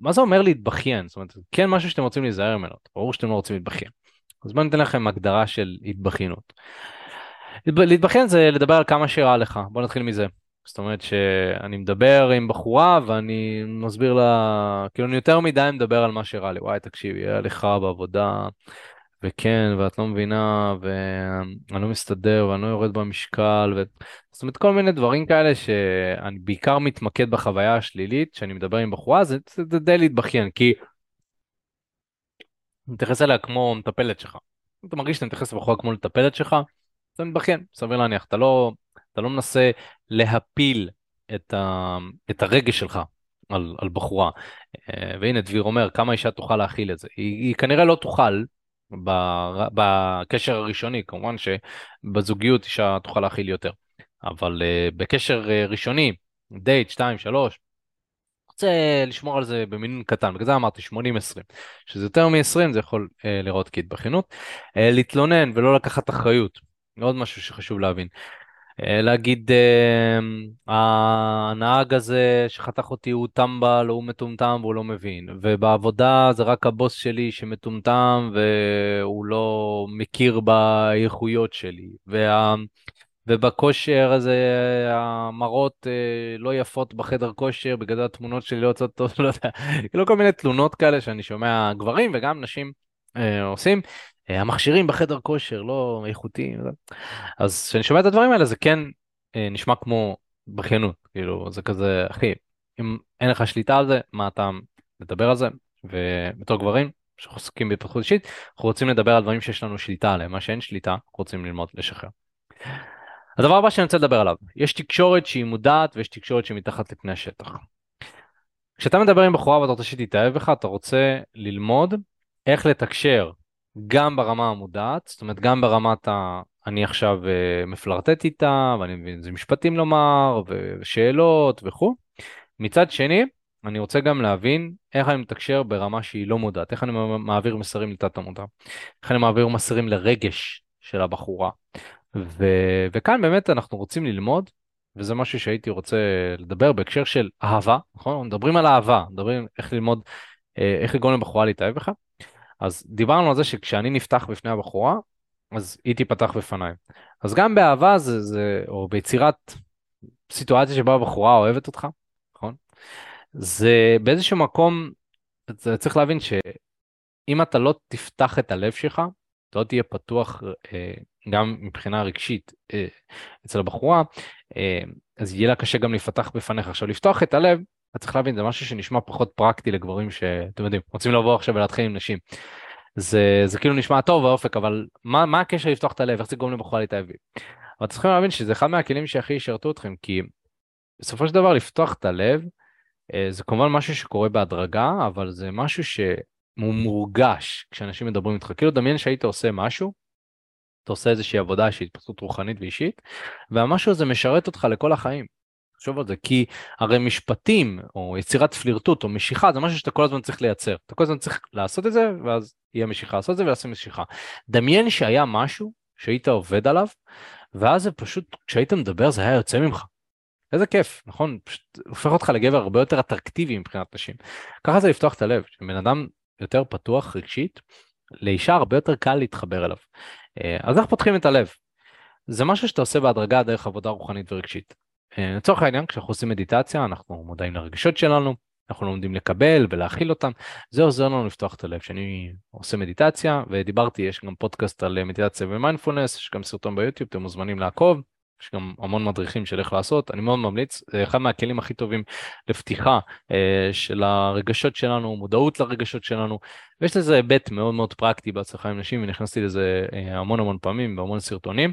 מה זה אומר להתבכיין? זאת אומרת, כן משהו שאתם רוצים להיזהר ממנו, ברור שאתם לא רוצים להתבכיין. אז בואו ניתן לכם הגדרה של התבכיינות. להתבכיין זה לדבר על כמה שרע לך, בואו נתחיל מזה. זאת אומרת שאני מדבר עם בחורה ואני מסביר לה, כאילו אני יותר מדי מדבר על מה שרע לי, וואי תקשיבי, היה לך בעבודה, וכן, ואת לא מבינה, ואני לא מסתדר, ואני לא יורד במשקל, ו... זאת אומרת, כל מיני דברים כאלה שאני בעיקר מתמקד בחוויה השלילית, שאני מדבר עם בחורה, זה, זה, זה די להתבכיין, כי מתייחס אליה כמו מטפלת שלך. אתה מרגיש שאתה מתייחס לבחורה כמו מטפלת שלך, זה מתבכיין, סביר להניח, אתה לא, אתה לא מנסה להפיל את, ה, את הרגש שלך על, על בחורה. אה, והנה דביר אומר, כמה אישה תוכל להכיל את זה? היא, היא כנראה לא תוכל, בקשר הראשוני, כמובן שבזוגיות אישה תוכל להכיל יותר, אבל uh, בקשר uh, ראשוני, דייט, 2, 3, רוצה לשמור על זה במינון קטן, בגלל זה אמרתי 80-20, שזה יותר מ-20 זה יכול uh, לראות כהתבכיינות. Uh, להתלונן ולא לקחת אחריות, עוד משהו שחשוב להבין. אה, להגיד אה, הנהג הזה שחתך אותי הוא טמבל, הוא מטומטם והוא לא מבין, ובעבודה זה רק הבוס שלי שמטומטם והוא לא מכיר באיכויות שלי, וה... ובכושר הזה המראות אה, לא יפות בחדר כושר, בגלל התמונות שלי לא יוצאות טוב, לא יודע, כאילו כל מיני תלונות כאלה שאני שומע גברים וגם נשים אה, עושים. אה, המכשירים בחדר כושר לא איכותיים. אז כשאני שומע את הדברים האלה זה כן אה, נשמע כמו בכיינות, כאילו זה כזה, אחי, אם אין לך שליטה על זה, מה אתה מדבר על זה? ובתור גברים שאנחנו עוסקים בהתפתחות אישית, אנחנו רוצים לדבר על דברים שיש לנו שליטה עליהם, מה שאין שליטה, אנחנו רוצים ללמוד לשחרר. הדבר הבא שאני רוצה לדבר עליו, יש תקשורת שהיא מודעת ויש תקשורת שהיא מתחת לפני השטח. כשאתה מדבר עם בחורה ואתה רוצה שהיא תתאהב בך, אתה רוצה ללמוד איך לתקשר גם ברמה המודעת, זאת אומרת גם ברמת ה... אני עכשיו uh, מפלרטט איתה, ואני מבין איזה משפטים לומר, ושאלות וכו'. מצד שני, אני רוצה גם להבין איך אני מתקשר ברמה שהיא לא מודעת, איך אני מעביר מסרים לתת המודע, איך אני מעביר מסרים לרגש של הבחורה. ו... וכאן באמת אנחנו רוצים ללמוד, וזה משהו שהייתי רוצה לדבר בהקשר של אהבה, נכון? מדברים על אהבה, מדברים איך ללמוד, אה, איך לגרום לבחורה להתאהב בך. אז דיברנו על זה שכשאני נפתח בפני הבחורה, אז היא תיפתח בפניי. אז גם באהבה זה, זה או ביצירת סיטואציה שבה הבחורה אוהבת אותך, נכון? זה באיזשהו מקום, זה צריך להבין שאם אתה לא תפתח את הלב שלך, אתה לא תהיה פתוח אה, גם מבחינה רגשית אה, אצל הבחורה, אה, אז יהיה לה קשה גם לפתח בפניך. עכשיו, לפתוח את הלב אתה צריך להבין, זה משהו שנשמע פחות פרקטי לגברים שאתם יודעים, רוצים לבוא עכשיו ולהתחיל עם נשים. זה, זה כאילו נשמע טוב באופק, אבל מה, מה הקשר לפתוח את הלב, איך זה גורם לבחורה להתאהב? אבל צריכים להבין שזה אחד מהכלים שהכי ישרתו אתכם, כי בסופו של דבר לפתוח את הלב, אה, זה כמובן משהו שקורה בהדרגה, אבל זה משהו שהוא מורגש כשאנשים מדברים איתך. כאילו דמיין שהיית עושה משהו, אתה עושה איזושהי עבודה שהיא התפתחות רוחנית ואישית, והמשהו הזה משרת אותך לכל החיים. תחשוב על זה, כי הרי משפטים, או יצירת פלירטוט, או משיכה, זה משהו שאתה כל הזמן צריך לייצר. אתה כל הזמן צריך לעשות את זה, ואז יהיה משיכה, לעשות את זה ולעשות משיכה. דמיין שהיה משהו שהיית עובד עליו, ואז זה פשוט, כשהיית מדבר זה היה יוצא ממך. איזה כיף, נכון? פשוט הופך אותך לגבר הרבה יותר אטרקטיבי מבחינת נשים. ככה זה לפתוח את הלב, שבן אדם יותר פתוח רגשית, לאישה הרבה יותר קל להתחבר אליו. אה, אז איך פותחים את הלב? זה משהו שאתה עושה בהדרגה דרך עבודה רוחנית ורגשית. אה, לצורך העניין כשאנחנו עושים מדיטציה אנחנו מודעים לרגשות שלנו, אנחנו לומדים לקבל ולהכיל אותם, זה עוזר לנו לפתוח את הלב. כשאני עושה מדיטציה ודיברתי, יש גם פודקאסט על מדיטציה ומיינדפולנס, יש גם סרטון ביוטיוב, אתם מוזמנים לעקוב, יש גם המון מדריכים של איך לעשות, אני מאוד ממליץ, זה אחד מהכלים הכי טובים לפתיחה אה, של הרגשות שלנו, מודעות לרגשות שלנו, ויש לזה היבט מאוד מאוד פרקטי בהצלחה עם נשים, ונכנסתי לזה אה, המון המון פעמים בהמון סרטונים.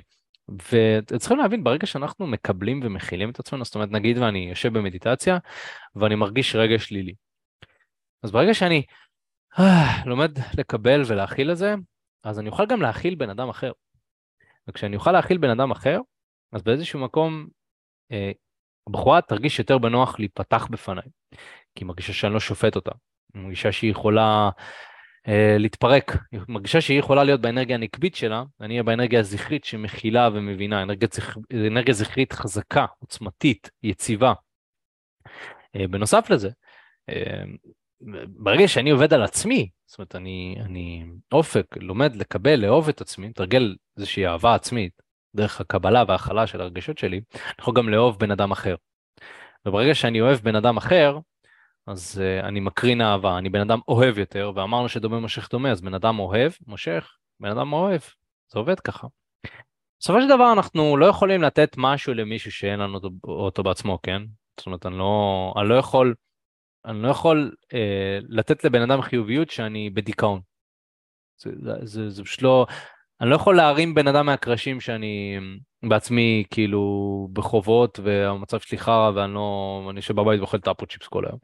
וצריכים להבין, ברגע שאנחנו מקבלים ומכילים את עצמנו, זאת אומרת, נגיד ואני יושב במדיטציה ואני מרגיש רגע שלילי. אז ברגע שאני אה, לומד לקבל ולהכיל את זה, אז אני אוכל גם להכיל בן אדם אחר. וכשאני אוכל להכיל בן אדם אחר, אז באיזשהו מקום אה, הבחורה תרגיש יותר בנוח להיפתח בפניי. כי היא מרגישה שאני לא שופט אותה. היא מרגישה שהיא יכולה להתפרק, היא מרגישה שהיא יכולה להיות באנרגיה הנקבית שלה, אני אהיה באנרגיה הזכרית שמכילה ומבינה, אנרגיה, זכ... אנרגיה זכרית חזקה, עוצמתית, יציבה. אה, בנוסף לזה, אה, ברגע שאני עובד על עצמי, זאת אומרת, אני, אני אופק, לומד לקבל, לאהוב את עצמי, מתרגל איזושהי אהבה עצמית, דרך הקבלה וההכלה של הרגשות שלי, אני יכול גם לאהוב בן אדם אחר. וברגע שאני אוהב בן אדם אחר, אז uh, אני מקרין אהבה, אני בן אדם אוהב יותר, ואמרנו שדומה מושך דומה, אז בן אדם אוהב, מושך, בן אדם אוהב, זה עובד ככה. בסופו של דבר אנחנו לא יכולים לתת משהו למישהו שאין לנו אותו, אותו בעצמו, כן? זאת אומרת, אני לא, אני לא יכול, אני לא יכול אה, לתת לבן אדם חיוביות שאני בדיכאון. זה, זה, זה פשוט לא, אני לא יכול להרים בן אדם מהקרשים שאני בעצמי כאילו בחובות והמצב שלי חרא ואני לא, אני יושב בבית ואוכל טאפו צ'יפס כל היום.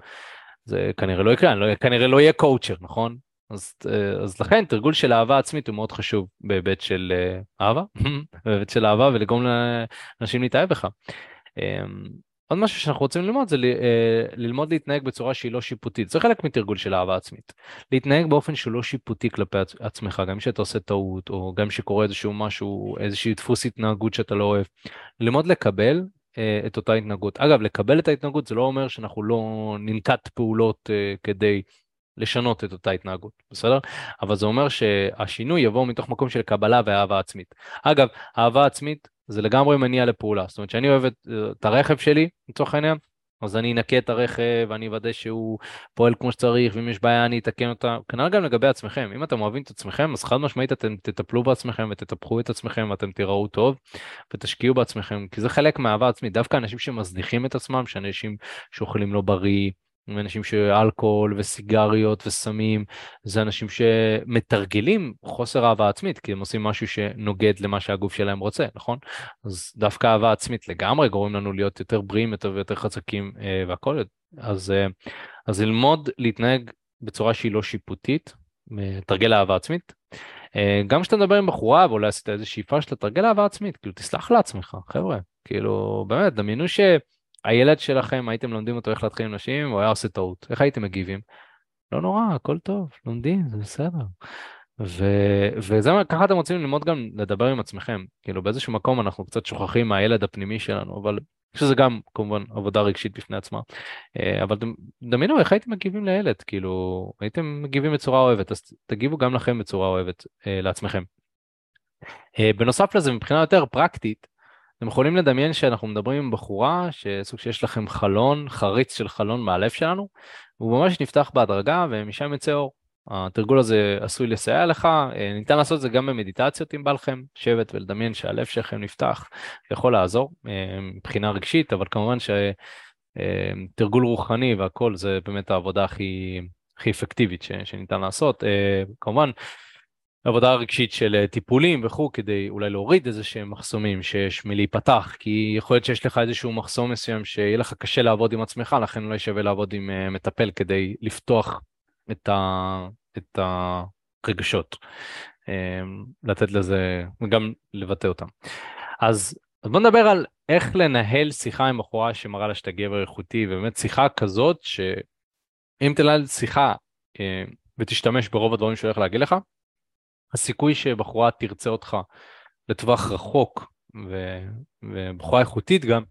זה כנראה לא יקרה, אני לא, כנראה לא יהיה קואוצ'ר, נכון? אז, אה, אז לכן תרגול של אהבה עצמית הוא מאוד חשוב בהיבט של אה, אהבה, בהיבט של אהבה ולגרום לאנשים להתאהב בך. עוד משהו שאנחנו רוצים ללמוד זה אה, ללמוד להתנהג בצורה שהיא לא שיפוטית. זה חלק מתרגול של אהבה עצמית. להתנהג באופן שהוא לא שיפוטי כלפי עצמך, גם כשאתה עושה טעות, או גם כשקורה איזשהו משהו, איזשהו דפוס התנהגות שאתה לא אוהב. ללמוד לקבל אה, את אותה התנהגות. אגב, לקבל את ההתנהגות זה לא אומר שאנחנו לא ננקט פעולות אה, כדי לשנות את אותה התנהגות, בסדר? אבל זה אומר שהשינוי יבוא מתוך מקום של קבלה ואהבה עצמית. אגב, אהבה עצמית זה לגמרי מניע לפעולה. זאת אומרת, שאני אוהב את, את הרכב שלי, לצורך העניין, אז אני אנקה את הרכב, ואני אוודא שהוא פועל כמו שצריך, ואם יש בעיה אני אתקן אותה. כנראה גם לגבי עצמכם, אם אתם אוהבים את עצמכם, אז חד משמעית אתם תטפלו בעצמכם ותטפחו את עצמכם ואתם תיראו טוב ותשקיעו בעצמכם, כי זה חלק מהאהבה עצמית. דווקא אנשים שמזניחים את עצמם, שאנשים שאוכלים לא בריא, אנשים שאלכוהול וסיגריות וסמים, זה אנשים שמתרגלים חוסר אהבה עצמית, כי הם עושים משהו שנוגד למה שהגוף שלהם רוצה, נכון? אז דווקא אהבה עצמית לגמרי גורם לנו להיות יותר בריאים יותר ויותר חזקים אה, והכל. אז, אה, אז ללמוד להתנהג בצורה שהיא לא שיפוטית, אה, תרגל אהבה עצמית. אה, גם כשאתה מדבר עם בחורה ואולי עשית איזו שאיפה שאתה תרגל אהבה עצמית, כאילו תסלח לעצמך, חבר'ה, כאילו באמת, דמיינו ש... הילד שלכם, הייתם לומדים אותו איך להתחיל עם נשים, הוא היה עושה טעות. איך הייתם מגיבים? לא נורא, הכל טוב, לומדים, זה בסדר. ו... וזה מה, ככה אתם רוצים ללמוד גם לדבר עם עצמכם. כאילו באיזשהו מקום אנחנו קצת שוכחים מהילד הפנימי שלנו, אבל שזה גם כמובן עבודה רגשית בפני עצמה. אה, אבל דמיינו איך הייתם מגיבים לילד, כאילו הייתם מגיבים בצורה אוהבת, אז תגיבו גם לכם בצורה אוהבת אה, לעצמכם. אה, בנוסף לזה, מבחינה יותר פרקטית, אתם יכולים לדמיין שאנחנו מדברים עם בחורה, שסוג שיש לכם חלון, חריץ של חלון מהלב שלנו, והוא ממש נפתח בהדרגה ומשם יצא אור. התרגול הזה עשוי לסייע לך, אה, ניתן לעשות את זה גם במדיטציות אם בא לכם, לשבת ולדמיין שהלב שלכם נפתח, יכול לעזור אה, מבחינה רגשית, אבל כמובן שתרגול אה, רוחני והכל זה באמת העבודה הכי, הכי אפקטיבית שניתן לעשות. כמובן, עבודה רגשית של אה, טיפולים וכו', כדי אולי להוריד איזה שהם מחסומים שיש מלהיפתח, כי יכול להיות שיש לך איזשהו מחסום מסוים שיהיה לך קשה לעבוד עם עצמך, לכן אולי שווה לעבוד עם uh, מטפל כדי לפתוח את, ה, את הרגשות, uh, לתת לזה, וגם לבטא אותם. אז, אז בוא נדבר על איך לנהל שיחה עם בחורה שמראה לה שאתה גבר איכותי, ובאמת שיחה כזאת שאם תנהל שיחה uh, ותשתמש ברוב הדברים שהוא הולך להגיד לך, הסיכוי שבחורה תרצה אותך לטווח רחוק, ו... ובחורה איכותית גם,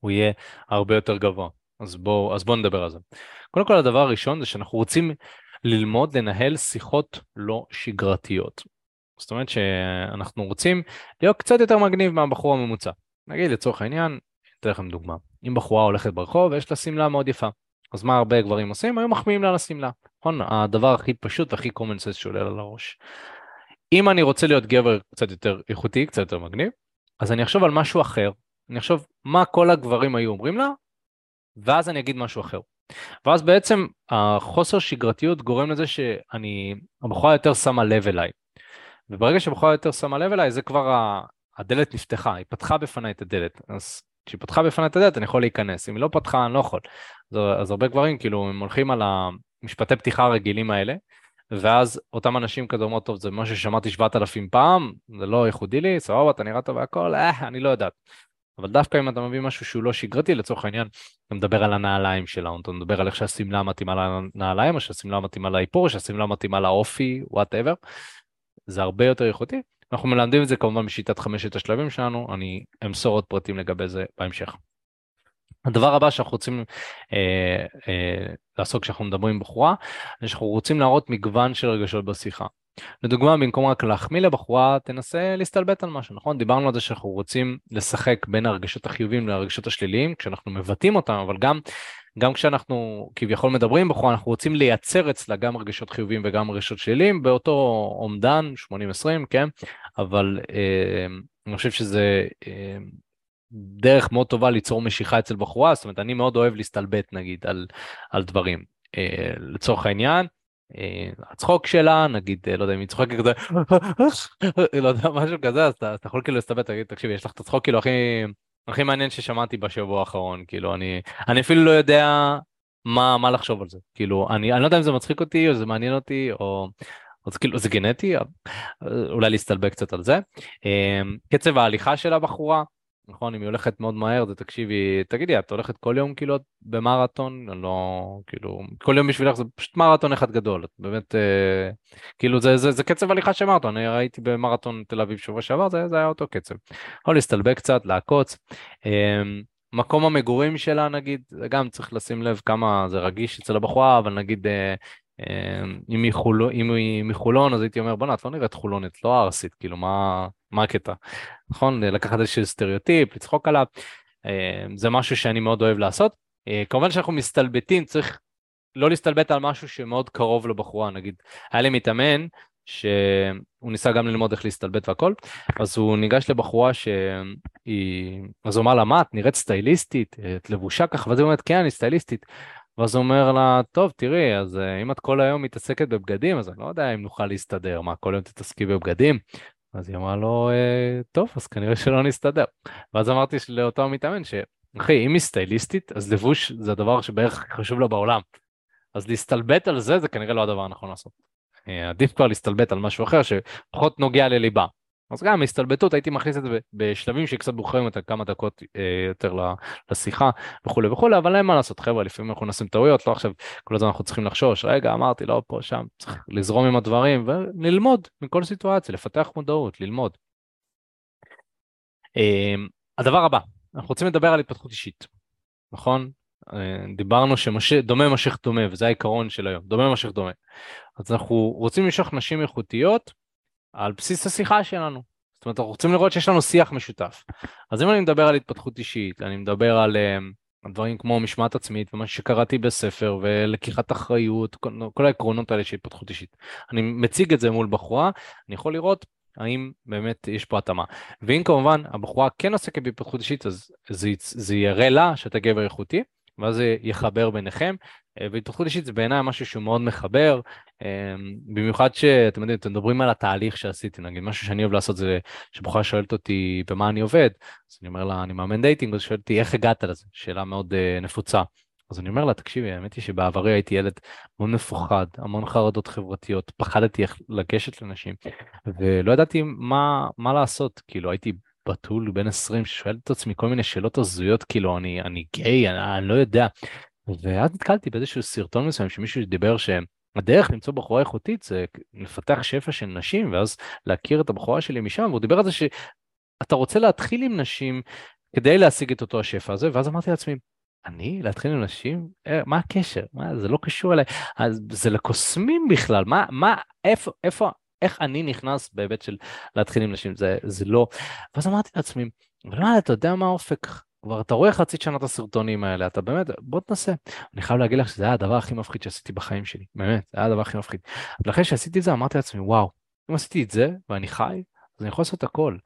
הוא יהיה הרבה יותר גבוה. אז בואו בוא נדבר על זה. קודם כל הדבר הראשון זה שאנחנו רוצים ללמוד לנהל שיחות לא שגרתיות. זאת אומרת שאנחנו רוצים להיות קצת יותר מגניב מהבחור הממוצע. נגיד לצורך העניין, אתן לכם דוגמה, אם בחורה הולכת ברחוב ויש לה שמלה מאוד יפה, אז מה הרבה גברים עושים? היו מחמיאים לה לשמלה. נכון? הדבר הכי פשוט והכי common sense שעולה על הראש. אם אני רוצה להיות גבר קצת יותר איכותי, קצת יותר מגניב, אז אני אחשוב על משהו אחר. אני אחשוב מה כל הגברים היו אומרים לה, ואז אני אגיד משהו אחר. ואז בעצם החוסר שגרתיות גורם לזה שאני, הבחורה יותר שמה לב אליי. וברגע שהבחורה יותר שמה לב אליי, זה כבר הדלת נפתחה, היא פתחה בפניי את הדלת. אז כשהיא פתחה בפניי את הדלת אני יכול להיכנס, אם היא לא פתחה אני לא יכול. אז, הרבה גברים כאילו הם הולכים על המשפטי פתיחה הרגילים האלה, ואז אותם אנשים כזה אומרים, טוב זה משהו ששמעתי 7,000 פעם, זה לא ייחודי לי, סבבה, אתה נראה טוב והכל, אה, אני לא יודעת. אבל דווקא אם אתה מביא משהו שהוא לא שגרתי, לצורך העניין, אתה מדבר על הנעליים שלנו, אתה מדבר על איך שהשמלה מתאימה לנעליים, או שהשמלה מתאימה לאיפור, או שהשמלה מתאימה לאופי, וואטאבר, זה הרבה יותר איכותי. אנחנו מלמדים את זה כמובן בשיטת חמשת השלבים שלנו, אני אמסור עוד פרטים לגבי זה בהמשך. הדבר הבא שאנחנו רוצים אה, אה, לעשות כשאנחנו מדברים עם בחורה, זה שאנחנו רוצים להראות מגוון של רגשות בשיחה. לדוגמה, במקום רק להחמיא לבחורה, תנסה להסתלבט על משהו, נכון? דיברנו על זה שאנחנו רוצים לשחק בין הרגשות החיוביים לרגשות השליליים, כשאנחנו מבטאים אותם, אבל גם, גם כשאנחנו כביכול מדברים עם בחורה, אנחנו רוצים לייצר אצלה גם רגשות חיוביים וגם רגשות שליליים, באותו אומדן, 80-20, כן? אבל אה, אני חושב שזה... אה, דרך מאוד טובה ליצור משיכה אצל בחורה, זאת אומרת, אני מאוד אוהב להסתלבט נגיד על, על דברים. אה, לצורך העניין, אה, הצחוק שלה, נגיד, אה, לא יודע אם היא צוחקת כזה, לא יודע, משהו כזה, אז אתה, אתה יכול כאילו להסתלבט, תגיד, תקשיבי, יש לך את הצחוק כאילו הכי, הכי מעניין ששמעתי בשבוע האחרון, כאילו, אני, אני אפילו לא יודע מה, מה לחשוב על זה, כאילו, אני, אני לא יודע אם זה מצחיק אותי, או זה מעניין אותי, או... זה כאילו, זה גנטי, אולי להסתלבט קצת על זה. קצב ההליכה של הבחורה, נכון, אם היא הולכת מאוד מהר, זה תקשיבי, תגידי, את הולכת כל יום כאילו במרתון? לא, כאילו, כל יום בשבילך זה פשוט מרתון אחד גדול, את באמת, אה, כאילו זה, זה, זה קצב הליכה של מרתון, אני ראיתי במרתון תל אביב שבוע שעבר, זה, זה היה אותו קצב. יכול להסתלבק קצת, לעקוץ. אה, מקום המגורים שלה נגיד, גם צריך לשים לב כמה זה רגיש אצל הבחורה, אבל נגיד אה, אם היא, חול... אם היא מחולון אז הייתי אומר בואנה את לא נראית חולונית לא ערסית כאילו מה מה הקטע? נכון? לקחת איזשהו סטריאוטיפ לצחוק עליו אמ, זה משהו שאני מאוד אוהב לעשות. אה, כמובן שאנחנו מסתלבטים צריך לא להסתלבט על משהו שמאוד קרוב לבחורה. נגיד היה לי מתאמן שהוא ניסה גם ללמוד איך להסתלבט והכל אז הוא ניגש לבחורה שהיא אז הוא אמר לה מה את נראית סטייליסטית? את לבושה ככה? ואז היא אומרת כן אני סטייליסטית ואז הוא אומר לה, טוב, תראי, אז uh, אם את כל היום מתעסקת בבגדים, אז אני לא יודע אם נוכל להסתדר, מה, כל היום תתעסקי בבגדים? אז היא אמרה לו, אה, טוב, אז כנראה שלא נסתדר. ואז אמרתי לאותו המתאמן, שאחי, אם היא סטייליסטית, אז לבוש זה הדבר שבערך חשוב לה בעולם. אז להסתלבט על זה, זה כנראה לא הדבר הנכון לעשות. אה, עדיף כבר להסתלבט על משהו אחר שפחות נוגע לליבה. אז גם הסתלבטות הייתי מכניס את זה בשלבים שקצת בוחרים יותר כמה דקות אה, יותר לשיחה וכולי וכולי אבל אין מה לעשות חבר'ה לפעמים אנחנו נשים טעויות לא עכשיו כל הזמן אנחנו צריכים לחשוש רגע אמרתי לא פה שם צריך לזרום עם הדברים וללמוד מכל סיטואציה לפתח מודעות ללמוד. אה, הדבר הבא אנחנו רוצים לדבר על התפתחות אישית נכון אה, דיברנו שדומה משך דומה וזה העיקרון של היום דומה משך דומה אז אנחנו רוצים למשוך נשים איכותיות על בסיס השיחה שלנו. זאת אומרת, אנחנו רוצים לראות שיש לנו שיח משותף. אז אם אני מדבר על התפתחות אישית, אני מדבר על uh, דברים כמו משמעת עצמית ומה שקראתי בספר ולקיחת אחריות, כל, כל העקרונות האלה של התפתחות אישית. אני מציג את זה מול בחורה, אני יכול לראות האם באמת יש פה התאמה. ואם כמובן הבחורה כן עוסקת בהתפתחות אישית, אז זה, זה יראה לה שאתה גבר איכותי, ואז זה יחבר ביניכם, והתפתחות אישית זה בעיניי משהו שהוא מאוד מחבר, אה, במיוחד שאתם יודעים, אתם מדברים על התהליך שעשיתי, נגיד משהו שאני אוהב לעשות זה שבחורה שואלת אותי במה אני עובד, אז אני אומר לה, אני מאמן dating, אז שואלת אותי איך הגעת לזה, שאלה מאוד uh, נפוצה. אז אני אומר לה, תקשיבי, האמת היא שבעברי הייתי ילד מאוד מפוחד, המון חרדות חברתיות, פחדתי איך לגשת לנשים, ולא ידעתי מה, מה לעשות, כאילו הייתי בתול בן 20 ששואל את עצמי כל מיני שאלות הזויות, כאילו אני, אני גיי, אני, אני לא יודע. ואז נתקלתי באיזשהו סרטון מסוים שמישהו דיבר שהדרך למצוא בחורה איכותית זה לפתח שפע של נשים ואז להכיר את הבחורה שלי משם והוא דיבר על זה שאתה רוצה להתחיל עם נשים כדי להשיג את אותו השפע הזה ואז אמרתי לעצמי אני? להתחיל עם נשים? אה, מה הקשר? מה זה לא קשור אליי. אז זה לקוסמים בכלל מה מה איפה איפה איך אני נכנס בהיבט של להתחיל עם נשים? זה זה לא. ואז אמרתי לעצמי אבל אתה יודע מה האופק כבר אתה רואה חצי שנה את הסרטונים האלה, אתה באמת, בוא תנסה. אני חייב להגיד לך שזה היה הדבר הכי מפחיד שעשיתי בחיים שלי, באמת, זה היה הדבר הכי מפחיד. אבל אחרי שעשיתי את זה אמרתי לעצמי, וואו, אם עשיתי את זה ואני חי, אז אני יכול לעשות הכל.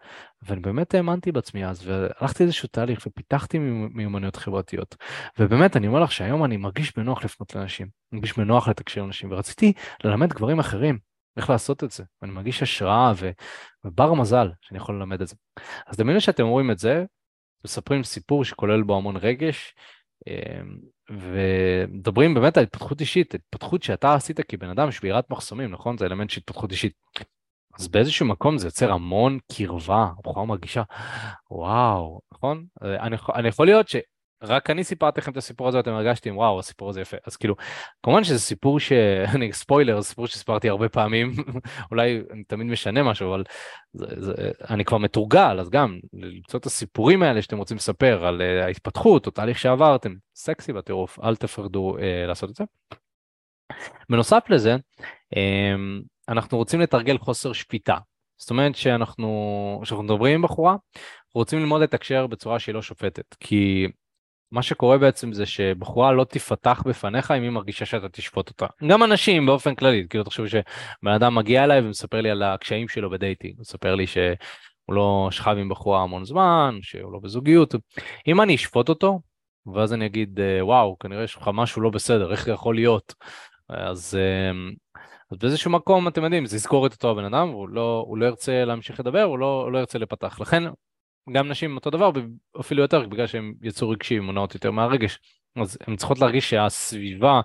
ואני באמת האמנתי בעצמי אז, והלכתי איזשהו תהליך ופיתחתי מיומנויות חברתיות. ובאמת, אני אומר לך שהיום אני מרגיש בנוח לפנות לאנשים, מרגיש בנוח לתקשר לאנשים, ורציתי ללמד גברים אחרים איך לעשות את זה. ואני מרגיש השראה ו... ובר מזל שאני יכול ללמד את זה. אז דמיינו שאתם רואים את זה, מספרים סיפור שכולל בו המון רגש, אמ, ומדברים באמת על התפתחות אישית, התפתחות שאתה עשית כבן אדם, שבירת מחסומים, נכון? זה אלמנט של התפתחות אישית. אז באיזשהו מקום זה יוצר המון קרבה, הבחורה מרגישה, וואו, נכון? אני, אני יכול להיות ש... רק אני סיפרתי לכם את הסיפור הזה ואתם הרגשתם וואו הסיפור הזה יפה. אז כאילו כמובן שזה סיפור שאני ספוילר זה סיפור שסיפרתי הרבה פעמים. אולי אני תמיד משנה משהו אבל זה, זה, אני כבר מתורגל אז גם למצוא את הסיפורים האלה שאתם רוצים לספר על uh, ההתפתחות או תהליך שעברתם סקסי בטירוף אל תפחדו uh, לעשות את זה. בנוסף לזה um, אנחנו רוצים לתרגל חוסר שפיטה. זאת אומרת שאנחנו כשאנחנו מדברים עם בחורה רוצים ללמוד לתקשר בצורה שהיא לא שופטת כי מה שקורה בעצם זה שבחורה לא תפתח בפניך אם היא מרגישה שאתה תשפוט אותה. גם אנשים באופן כללי, כאילו תחשבו שבן אדם מגיע אליי ומספר לי על הקשיים שלו בדייטינג, מספר לי שהוא לא שכב עם בחורה המון זמן, שהוא לא בזוגיות. אם אני אשפוט אותו, ואז אני אגיד, אה, וואו, כנראה יש לך משהו לא בסדר, איך זה יכול להיות? אז, אה, אז באיזשהו מקום, אתם יודעים, זה יזכור את אותו הבן אדם, הוא לא, הוא לא ירצה להמשיך לדבר, הוא לא, הוא לא ירצה לפתח. לכן גם נשים אותו דבר, אפילו יותר, בגלל שהם יצאו רגשיים, מונעות יותר מהרגש. אז הן צריכות להרגיש שהסביבה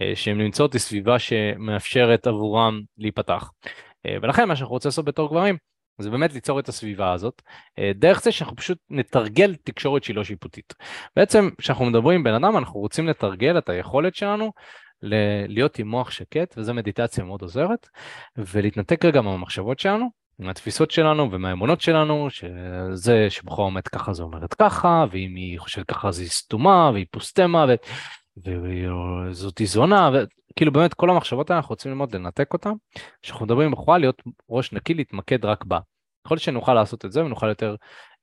אה, שהן נמצאות היא סביבה שמאפשרת עבורם להיפתח. אה, ולכן מה שאנחנו רוצים לעשות בתור גברים, זה באמת ליצור את הסביבה הזאת, אה, דרך זה שאנחנו פשוט נתרגל תקשורת שהיא לא שיפוטית. בעצם כשאנחנו מדברים עם בן אדם, אנחנו רוצים לתרגל את היכולת שלנו להיות עם מוח שקט, וזו מדיטציה מאוד עוזרת, ולהתנתק רגע מהמחשבות שלנו, מהתפיסות שלנו ומהאמונות שלנו, שזה שבחורה אומרת ככה זה אומרת ככה, ואם היא חושבת ככה אז היא סתומה, והיא פוסטמה, ו... וזאתי זונה, וכאילו באמת כל המחשבות האלה אנחנו רוצים ללמוד לנתק אותן, כשאנחנו מדברים עם בחורה להיות ראש נקי להתמקד רק בה. יכול להיות שנוכל לעשות את זה ונוכל יותר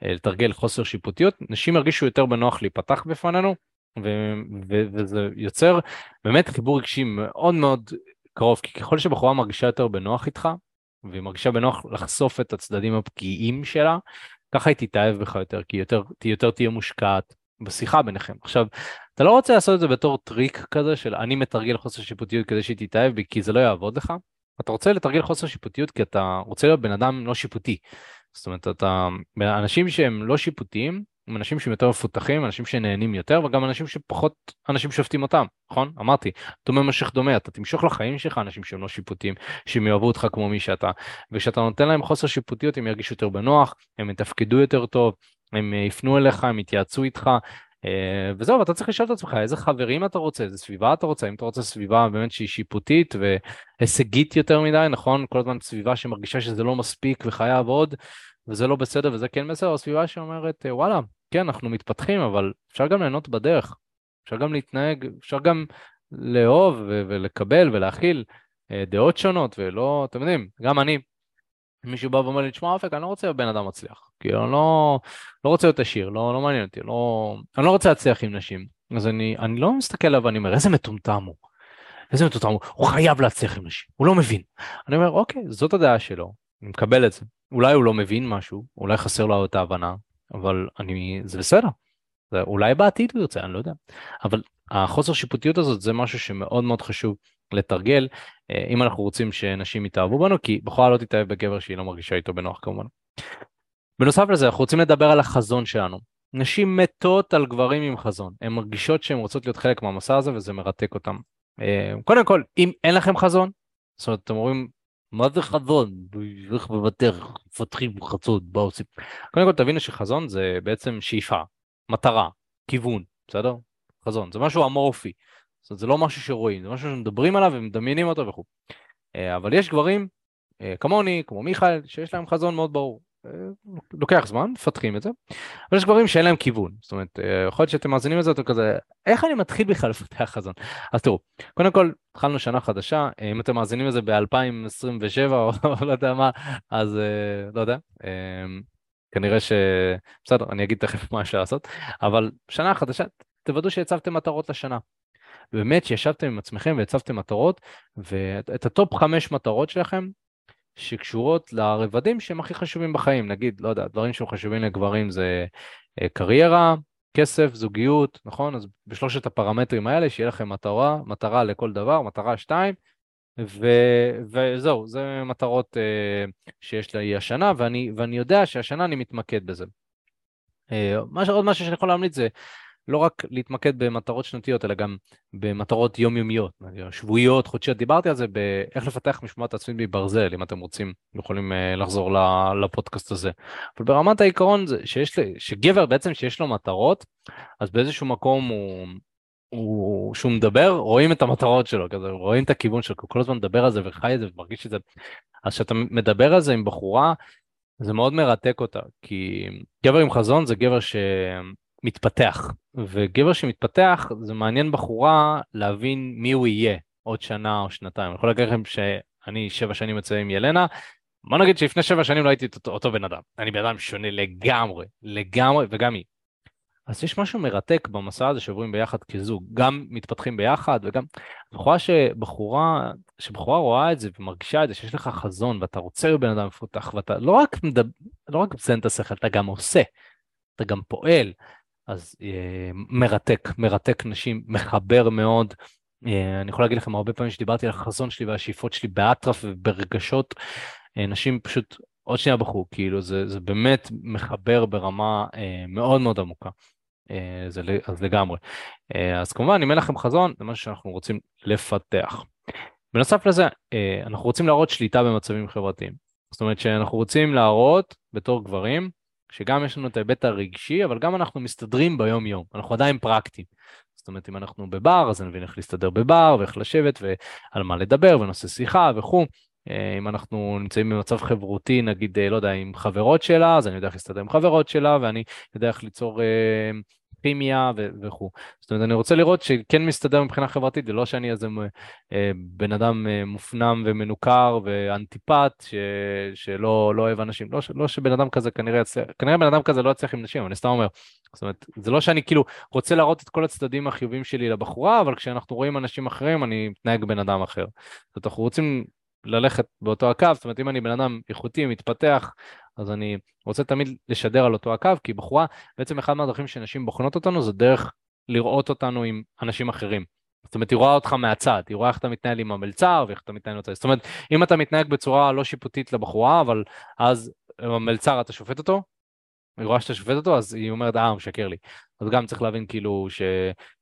אה, לתרגל חוסר שיפוטיות, נשים ירגישו יותר בנוח להיפתח בפנינו, ו- ו- וזה יוצר באמת חיבור רגשי מאוד מאוד קרוב, כי ככל שבחורה מרגישה יותר בנוח איתך, והיא מרגישה בנוח לחשוף את הצדדים הפגיעים שלה, ככה היא תתאהב בך יותר, כי יותר, יותר תהיה מושקעת בשיחה ביניכם. עכשיו, אתה לא רוצה לעשות את זה בתור טריק כזה של אני מתרגל חוסר שיפוטיות כדי שהיא תתאהב בי, כי זה לא יעבוד לך. אתה רוצה לתרגל חוסר שיפוטיות כי אתה רוצה להיות בן אדם לא שיפוטי. זאת אומרת, אתה, אנשים שהם לא שיפוטיים, עם אנשים שהם יותר מפותחים, אנשים שנהנים יותר, וגם אנשים שפחות אנשים שופטים אותם, נכון? אמרתי, דומה משך דומה, אתה תמשוך לחיים שלך אנשים שהם לא שיפוטיים, שהם יאהבו אותך כמו מי שאתה, וכשאתה נותן להם חוסר שיפוטיות הם ירגישו יותר בנוח, הם יתפקדו יותר טוב, הם יפנו אליך, הם יתייעצו איתך, אה, וזהו, אתה צריך לשאול את עצמך איזה חברים אתה רוצה, איזה סביבה אתה רוצה, אם אתה רוצה סביבה באמת שהיא שיפוטית והישגית יותר מדי, נכון? כל הזמן סביבה שמרגישה שזה לא מספיק וחייב עוד, וזה לא בסדר וזה כן בסדר, הסביבה שאומרת וואלה, כן, אנחנו מתפתחים, אבל אפשר גם ליהנות בדרך. אפשר גם להתנהג, אפשר גם לאהוב ו- ולקבל ולהכיל אה, דעות שונות, ולא, אתם יודעים, גם אני, מישהו בא ואומר לי, תשמע אופק, אני לא רוצה בן אדם מצליח. כאילו, אני לא, לא רוצה להיות עשיר, לא, לא מעניין אותי, לא, אני לא רוצה להצליח עם נשים. אז אני, אני לא מסתכל עליו ואני אומר, איזה מטומטם הוא. איזה מטומטם הוא, הוא חייב להצליח עם נשים, הוא לא מבין. אני אומר, אוקיי, זאת הדעה שלו, אני מקבל את זה. אולי הוא לא מבין משהו, אולי חסר לו את ההבנה, אבל אני, זה בסדר. זה, אולי בעתיד הוא ירצה, אני לא יודע. אבל החוסר שיפוטיות הזאת זה משהו שמאוד מאוד חשוב לתרגל, אה, אם אנחנו רוצים שנשים יתאהבו בנו, כי בחורה לא תתאהב בגבר שהיא לא מרגישה איתו בנוח כמובן. בנוסף לזה, אנחנו רוצים לדבר על החזון שלנו. נשים מתות על גברים עם חזון, הן מרגישות שהן רוצות להיות חלק מהמסע הזה וזה מרתק אותן. אה, קודם כל, אם אין לכם חזון, זאת אומרת, אתם אומרים, מה זה חזון? איך בבתך מפתחים חזון, מה עושים? קודם כל תבינו שחזון זה בעצם שאיפה, מטרה, כיוון, בסדר? חזון, זה משהו אמורפי. זאת אומרת, זה לא משהו שרואים, זה משהו שמדברים עליו ומדמיינים אותו וכו'. אה, אבל יש גברים אה, כמוני, כמו מיכאל, שיש להם חזון מאוד ברור. אה, לוקח זמן, מפתחים את זה, אבל יש גברים שאין להם כיוון, זאת אומרת, אה, יכול להיות שאתם מאזינים לזה, אתם כזה, איך אני מתחיל בכלל לפתח חזון? אז תראו, קודם כל, התחלנו שנה חדשה, אה, אם אתם מאזינים לזה ב-2027 או לא יודע מה, אז לא יודע, כנראה ש... בסדר, אני אגיד תכף מה אפשר לעשות, אבל שנה חדשה, תוודאו שהצבתם מטרות לשנה. באמת שישבתם עם עצמכם והצבתם מטרות, ואת הטופ חמש מטרות שלכם, שקשורות לרבדים שהם הכי חשובים בחיים, נגיד, לא יודע, דברים שהם חשובים לגברים זה אה, קריירה, כסף, זוגיות, נכון? אז בשלושת הפרמטרים האלה שיהיה לכם מטרה, מטרה לכל דבר, מטרה שתיים, ו... וזהו, זה מטרות uh, שיש לי השנה, ואני, ואני יודע שהשנה אני מתמקד בזה. Uh, מה, עוד משהו שאני יכול להמליץ זה לא רק להתמקד במטרות שנתיות, אלא גם במטרות יומיומיות, שבועיות, חודשיות. דיברתי על זה באיך לפתח משמעת עצמית מברזל, אם אתם רוצים, יכולים uh, לחזור לפודקאסט הזה. אבל ברמת העיקרון זה שיש, שגבר בעצם שיש לו מטרות, אז באיזשהו מקום הוא, הוא, שהוא מדבר, רואים את המטרות שלו, כזה, רואים את הכיוון שלו, כל הזמן מדבר על זה וחי את זה ומרגיש את זה. אז כשאתה מדבר על זה עם בחורה, זה מאוד מרתק אותה, כי גבר עם חזון זה גבר שמתפתח, וגבר שמתפתח זה מעניין בחורה להבין מי הוא יהיה עוד שנה או שנתיים. אני יכול להגיד לכם שאני שבע שנים יוצא עם ילנה, בוא נגיד שלפני שבע שנים לא הייתי אותו, אותו בן אדם, אני בן אדם שונה לגמרי, לגמרי, וגם היא. אז יש משהו מרתק במסע הזה שעוברים ביחד כזוג, גם מתפתחים ביחד וגם בחורה שבחורה, שבחורה רואה את זה ומרגישה את זה שיש לך חזון ואתה רוצה להיות בן אדם מפותח ואתה לא רק מדבר, לא רק מציין את השכל, אתה גם עושה, אתה גם פועל, אז אה, מרתק, מרתק נשים, מחבר מאוד. אה, אני יכול להגיד לכם הרבה פעמים שדיברתי על החזון שלי והשאיפות שלי באטרף וברגשות, אה, נשים פשוט עוד שנייה בחרו, כאילו זה, זה באמת מחבר ברמה מאוד מאוד עמוקה. זה, אז לגמרי. אז כמובן, אם אין לכם חזון, זה משהו שאנחנו רוצים לפתח. בנוסף לזה, אנחנו רוצים להראות שליטה במצבים חברתיים. זאת אומרת שאנחנו רוצים להראות בתור גברים, שגם יש לנו את ההיבט הרגשי, אבל גם אנחנו מסתדרים ביום-יום, אנחנו עדיין פרקטיים. זאת אומרת, אם אנחנו בבר, אז אני מבין איך להסתדר בבר, ואיך לשבת, ועל מה לדבר, ונושא שיחה וכו'. אם אנחנו נמצאים במצב חברותי, נגיד, לא יודע, עם חברות שלה, אז אני יודע איך להסתדר עם חברות שלה, ואני יודע איך ליצור כימיה וכו'. זאת אומרת, אני רוצה לראות שכן מסתדר מבחינה חברתית, זה לא שאני איזה אה, בן אדם אה, מופנם ומנוכר ואנטיפט ש, שלא לא אוהב אנשים. לא, לא שבן אדם כזה כנראה יצליח, כנראה בן אדם כזה לא יצליח עם נשים, אני סתם אומר. זאת אומרת, זה לא שאני כאילו רוצה להראות את כל הצדדים החיובים שלי לבחורה, אבל כשאנחנו רואים אנשים אחרים, אני מתנהג בן אדם אחר. זאת אומרת, אנחנו רוצים ללכת באותו הקו, זאת אומרת אם אני בן אדם איכותי, מתפתח, אז אני רוצה תמיד לשדר על אותו הקו, כי בחורה, בעצם אחד מהדרכים שנשים בוחנות אותנו זה דרך לראות אותנו עם אנשים אחרים. זאת אומרת, היא רואה אותך מהצד, היא רואה איך אתה מתנהל עם המלצר ואיך אתה מתנהל עם. זאת אומרת, אם אתה מתנהג בצורה לא שיפוטית לבחורה, אבל אז המלצר אתה שופט אותו, היא רואה שאתה שופט אותו, אז היא אומרת, אה, הוא משקר לי. אז גם צריך להבין כאילו ש...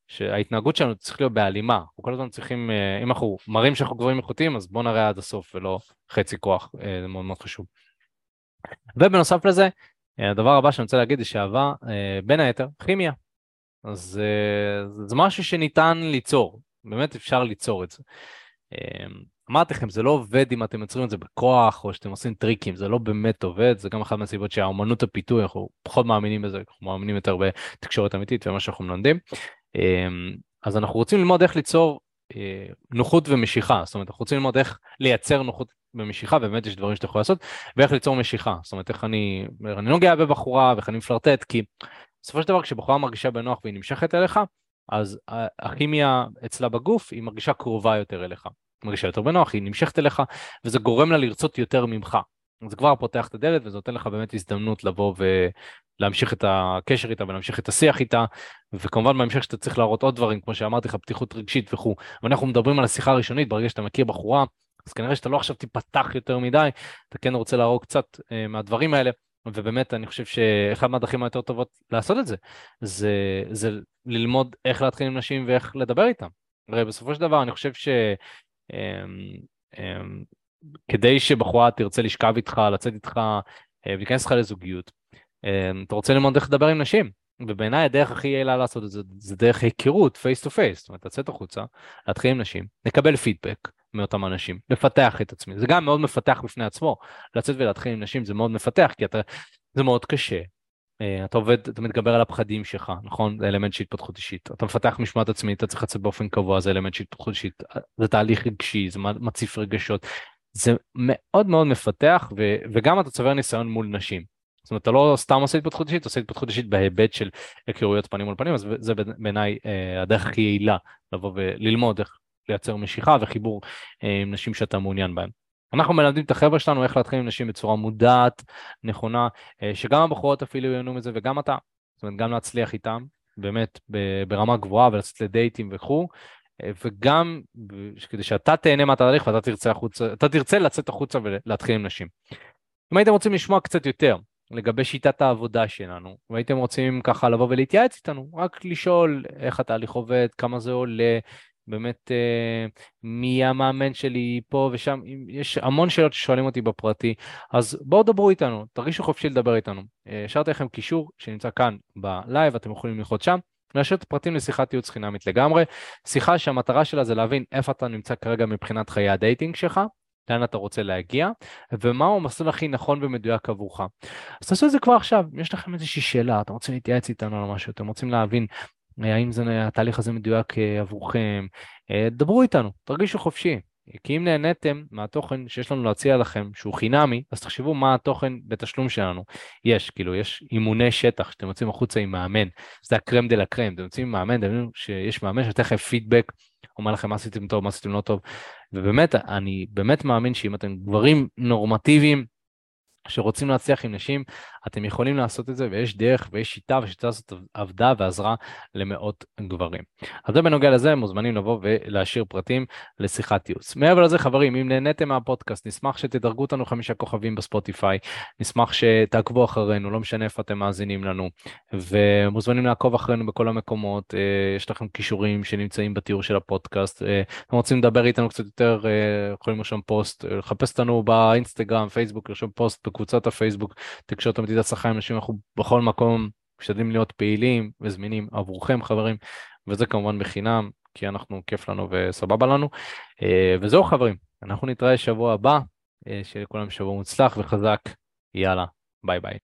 שההתנהגות שלנו צריך להיות בהלימה, אנחנו כל הזמן צריכים, אה, אם אנחנו מראים שאנחנו גבוהים איכותיים, אז בואו נראה עד הסוף ולא חצי כוח, אה, זה מאוד מאוד חשוב. ובנוסף לזה, אה, הדבר הבא שאני רוצה להגיד זה שאהבה, בין היתר, כימיה. אז זה משהו שניתן ליצור, באמת אפשר ליצור את זה. אמרתי לכם, זה לא עובד אם אתם יוצרים את זה בכוח או שאתם עושים טריקים, זה לא באמת עובד, זה גם אחת מהסיבות שהאומנות הפיתוי, אנחנו פחות מאמינים בזה, אנחנו מאמינים יותר בתקשורת אמיתית ומה שאנחנו מלמדים. אמ, אז אנחנו רוצים ללמוד איך ליצור אה, נוחות ומשיכה, זאת אומרת אנחנו רוצים ללמוד איך לייצר נוחות ומשיכה, ובאמת יש דברים שאתה יכול לעשות, ואיך ליצור משיכה, זאת אומרת איך אני, אני נוגע בבחורה ואיך אני מפלרטט, כי בסופו של דבר כשבחורה מרגישה בנוח והיא נמשכת אליך, אז הכימיה אצלה בגוף היא מרגישה קרובה יותר אליך, היא מרגישה יותר בנוח, היא נמשכת אליך, וזה גורם לה לרצות יותר ממך. זה כבר פותח את הדלת וזה נותן לך באמת הזדמנות לבוא ולהמשיך את הקשר איתה ולהמשיך את השיח איתה. וכמובן בהמשך שאתה צריך להראות עוד דברים כמו שאמרתי לך פתיחות רגשית וכו' ואנחנו מדברים על השיחה הראשונית ברגע שאתה מכיר בחורה אז כנראה שאתה לא עכשיו תיפתח יותר מדי אתה כן רוצה להרוג קצת uh, מהדברים האלה. ובאמת אני חושב שאחד מהדרכים היותר טובות לעשות את זה זה, זה ללמוד איך להתחיל עם נשים ואיך לדבר איתם. הרי בסופו של דבר אני חושב ש... כדי שבחורה תרצה לשכב איתך, לצאת איתך אה, ולהיכנס איתך לזוגיות, אה, אתה רוצה ללמוד איך לדבר עם נשים. ובעיניי הדרך הכי יעילה לעשות את זה, זה דרך היכרות, face to face, זאת אומרת, לצאת החוצה, להתחיל עם נשים, לקבל פידבק מאותם נשים, לפתח את עצמי, זה גם מאוד מפתח בפני עצמו, לצאת ולהתחיל עם נשים זה מאוד מפתח, כי אתה, זה מאוד קשה, אה, אתה עובד, אתה מתגבר על הפחדים שלך, נכון? זה אלמנט של התפתחות אישית. אתה מפתח משמעת עצמית, אתה צריך לצאת באופן קבוע, זה אלמנט של התפתחות אישית. זה תהליך רגשי, זה מציף רגשות. זה מאוד מאוד מפתח ו, וגם אתה צובר ניסיון מול נשים. זאת אומרת אתה לא סתם עושה התפתחות אישית, אתה עושה התפתחות אישית בהיבט של היכרויות פנים מול פנים, אז זה בעיניי אה, הדרך הכי יעילה לבוא וללמוד איך לייצר משיכה וחיבור אה, עם נשים שאתה מעוניין בהן. אנחנו מלמדים את החבר'ה שלנו איך להתחיל עם נשים בצורה מודעת, נכונה, אה, שגם הבחורות אפילו ייהנו מזה וגם אתה, זאת אומרת גם להצליח איתם, באמת ברמה גבוהה ולצאת לדייטים וכו', וגם כדי שאתה תהנה מהתהליך ואתה תרצה, החוצה, אתה תרצה לצאת החוצה ולהתחיל עם נשים. אם הייתם רוצים לשמוע קצת יותר לגבי שיטת העבודה שלנו, והייתם רוצים ככה לבוא ולהתייעץ איתנו, רק לשאול איך התהליך עובד, כמה זה עולה, באמת אה, מי המאמן שלי פה ושם, יש המון שאלות ששואלים אותי בפרטי, אז בואו דברו איתנו, תרגישו חופשי לדבר איתנו. אה, השארתי לכם קישור שנמצא כאן בלייב, אתם יכולים ללחוץ שם. להשאיר את הפרטים לשיחת ייעוץ חינמית לגמרי, שיחה שהמטרה שלה זה להבין איפה אתה נמצא כרגע מבחינת חיי ה dating שלך, לאן אתה רוצה להגיע, ומהו המסלול הכי נכון ומדויק עבורך. אז תעשו את זה כבר עכשיו, אם יש לכם איזושהי שאלה, אתם רוצים להתייעץ איתנו על משהו, אתם רוצים להבין אה, האם זה, התהליך הזה מדויק אה, עבורכם, אה, דברו איתנו, תרגישו חופשי. כי אם נהניתם מהתוכן שיש לנו להציע לכם, שהוא חינמי, אז תחשבו מה התוכן בתשלום שלנו. יש, כאילו, יש אימוני שטח שאתם יוצאים החוצה עם מאמן, זה הקרם דה לה קרם, אתם יוצאים עם מאמן, תבינו שיש מאמן שנותן לכם פידבק, אומר לכם מה עשיתם טוב, מה עשיתם לא טוב, ובאמת, אני באמת מאמין שאם אתם גברים נורמטיביים, שרוצים להצליח עם נשים, אתם יכולים לעשות את זה, ויש דרך ויש שיטה, והשיטה הזאת עבדה ועזרה למאות גברים. אז זה בנוגע לזה, מוזמנים לבוא ולהשאיר פרטים לשיחת ייעוץ. מעבר לזה, חברים, אם נהניתם מהפודקאסט, נשמח שתדרגו אותנו חמישה כוכבים בספוטיפיי, נשמח שתעקבו אחרינו, לא משנה איפה אתם מאזינים לנו, ומוזמנים לעקוב אחרינו בכל המקומות, אה, יש לכם כישורים שנמצאים בתיאור של הפודקאסט, אה, אתם רוצים לדבר איתנו קצת יותר, אה, יכולים לרשום פוסט, לחפש אותנו באינסטגרם, פייסבוק, לרשום פוסט בקבוצת הפייסבוק, תקשורת המדידה הצלחה עם נשים, אנחנו בכל מקום משתדלים להיות פעילים וזמינים עבורכם חברים, וזה כמובן בחינם, כי אנחנו, כיף לנו וסבבה לנו. אה, וזהו חברים, אנחנו נתראה שבוע הבא, אה, שיהיה לכולם שבוע מוצלח וחזק, יאללה, ביי ביי.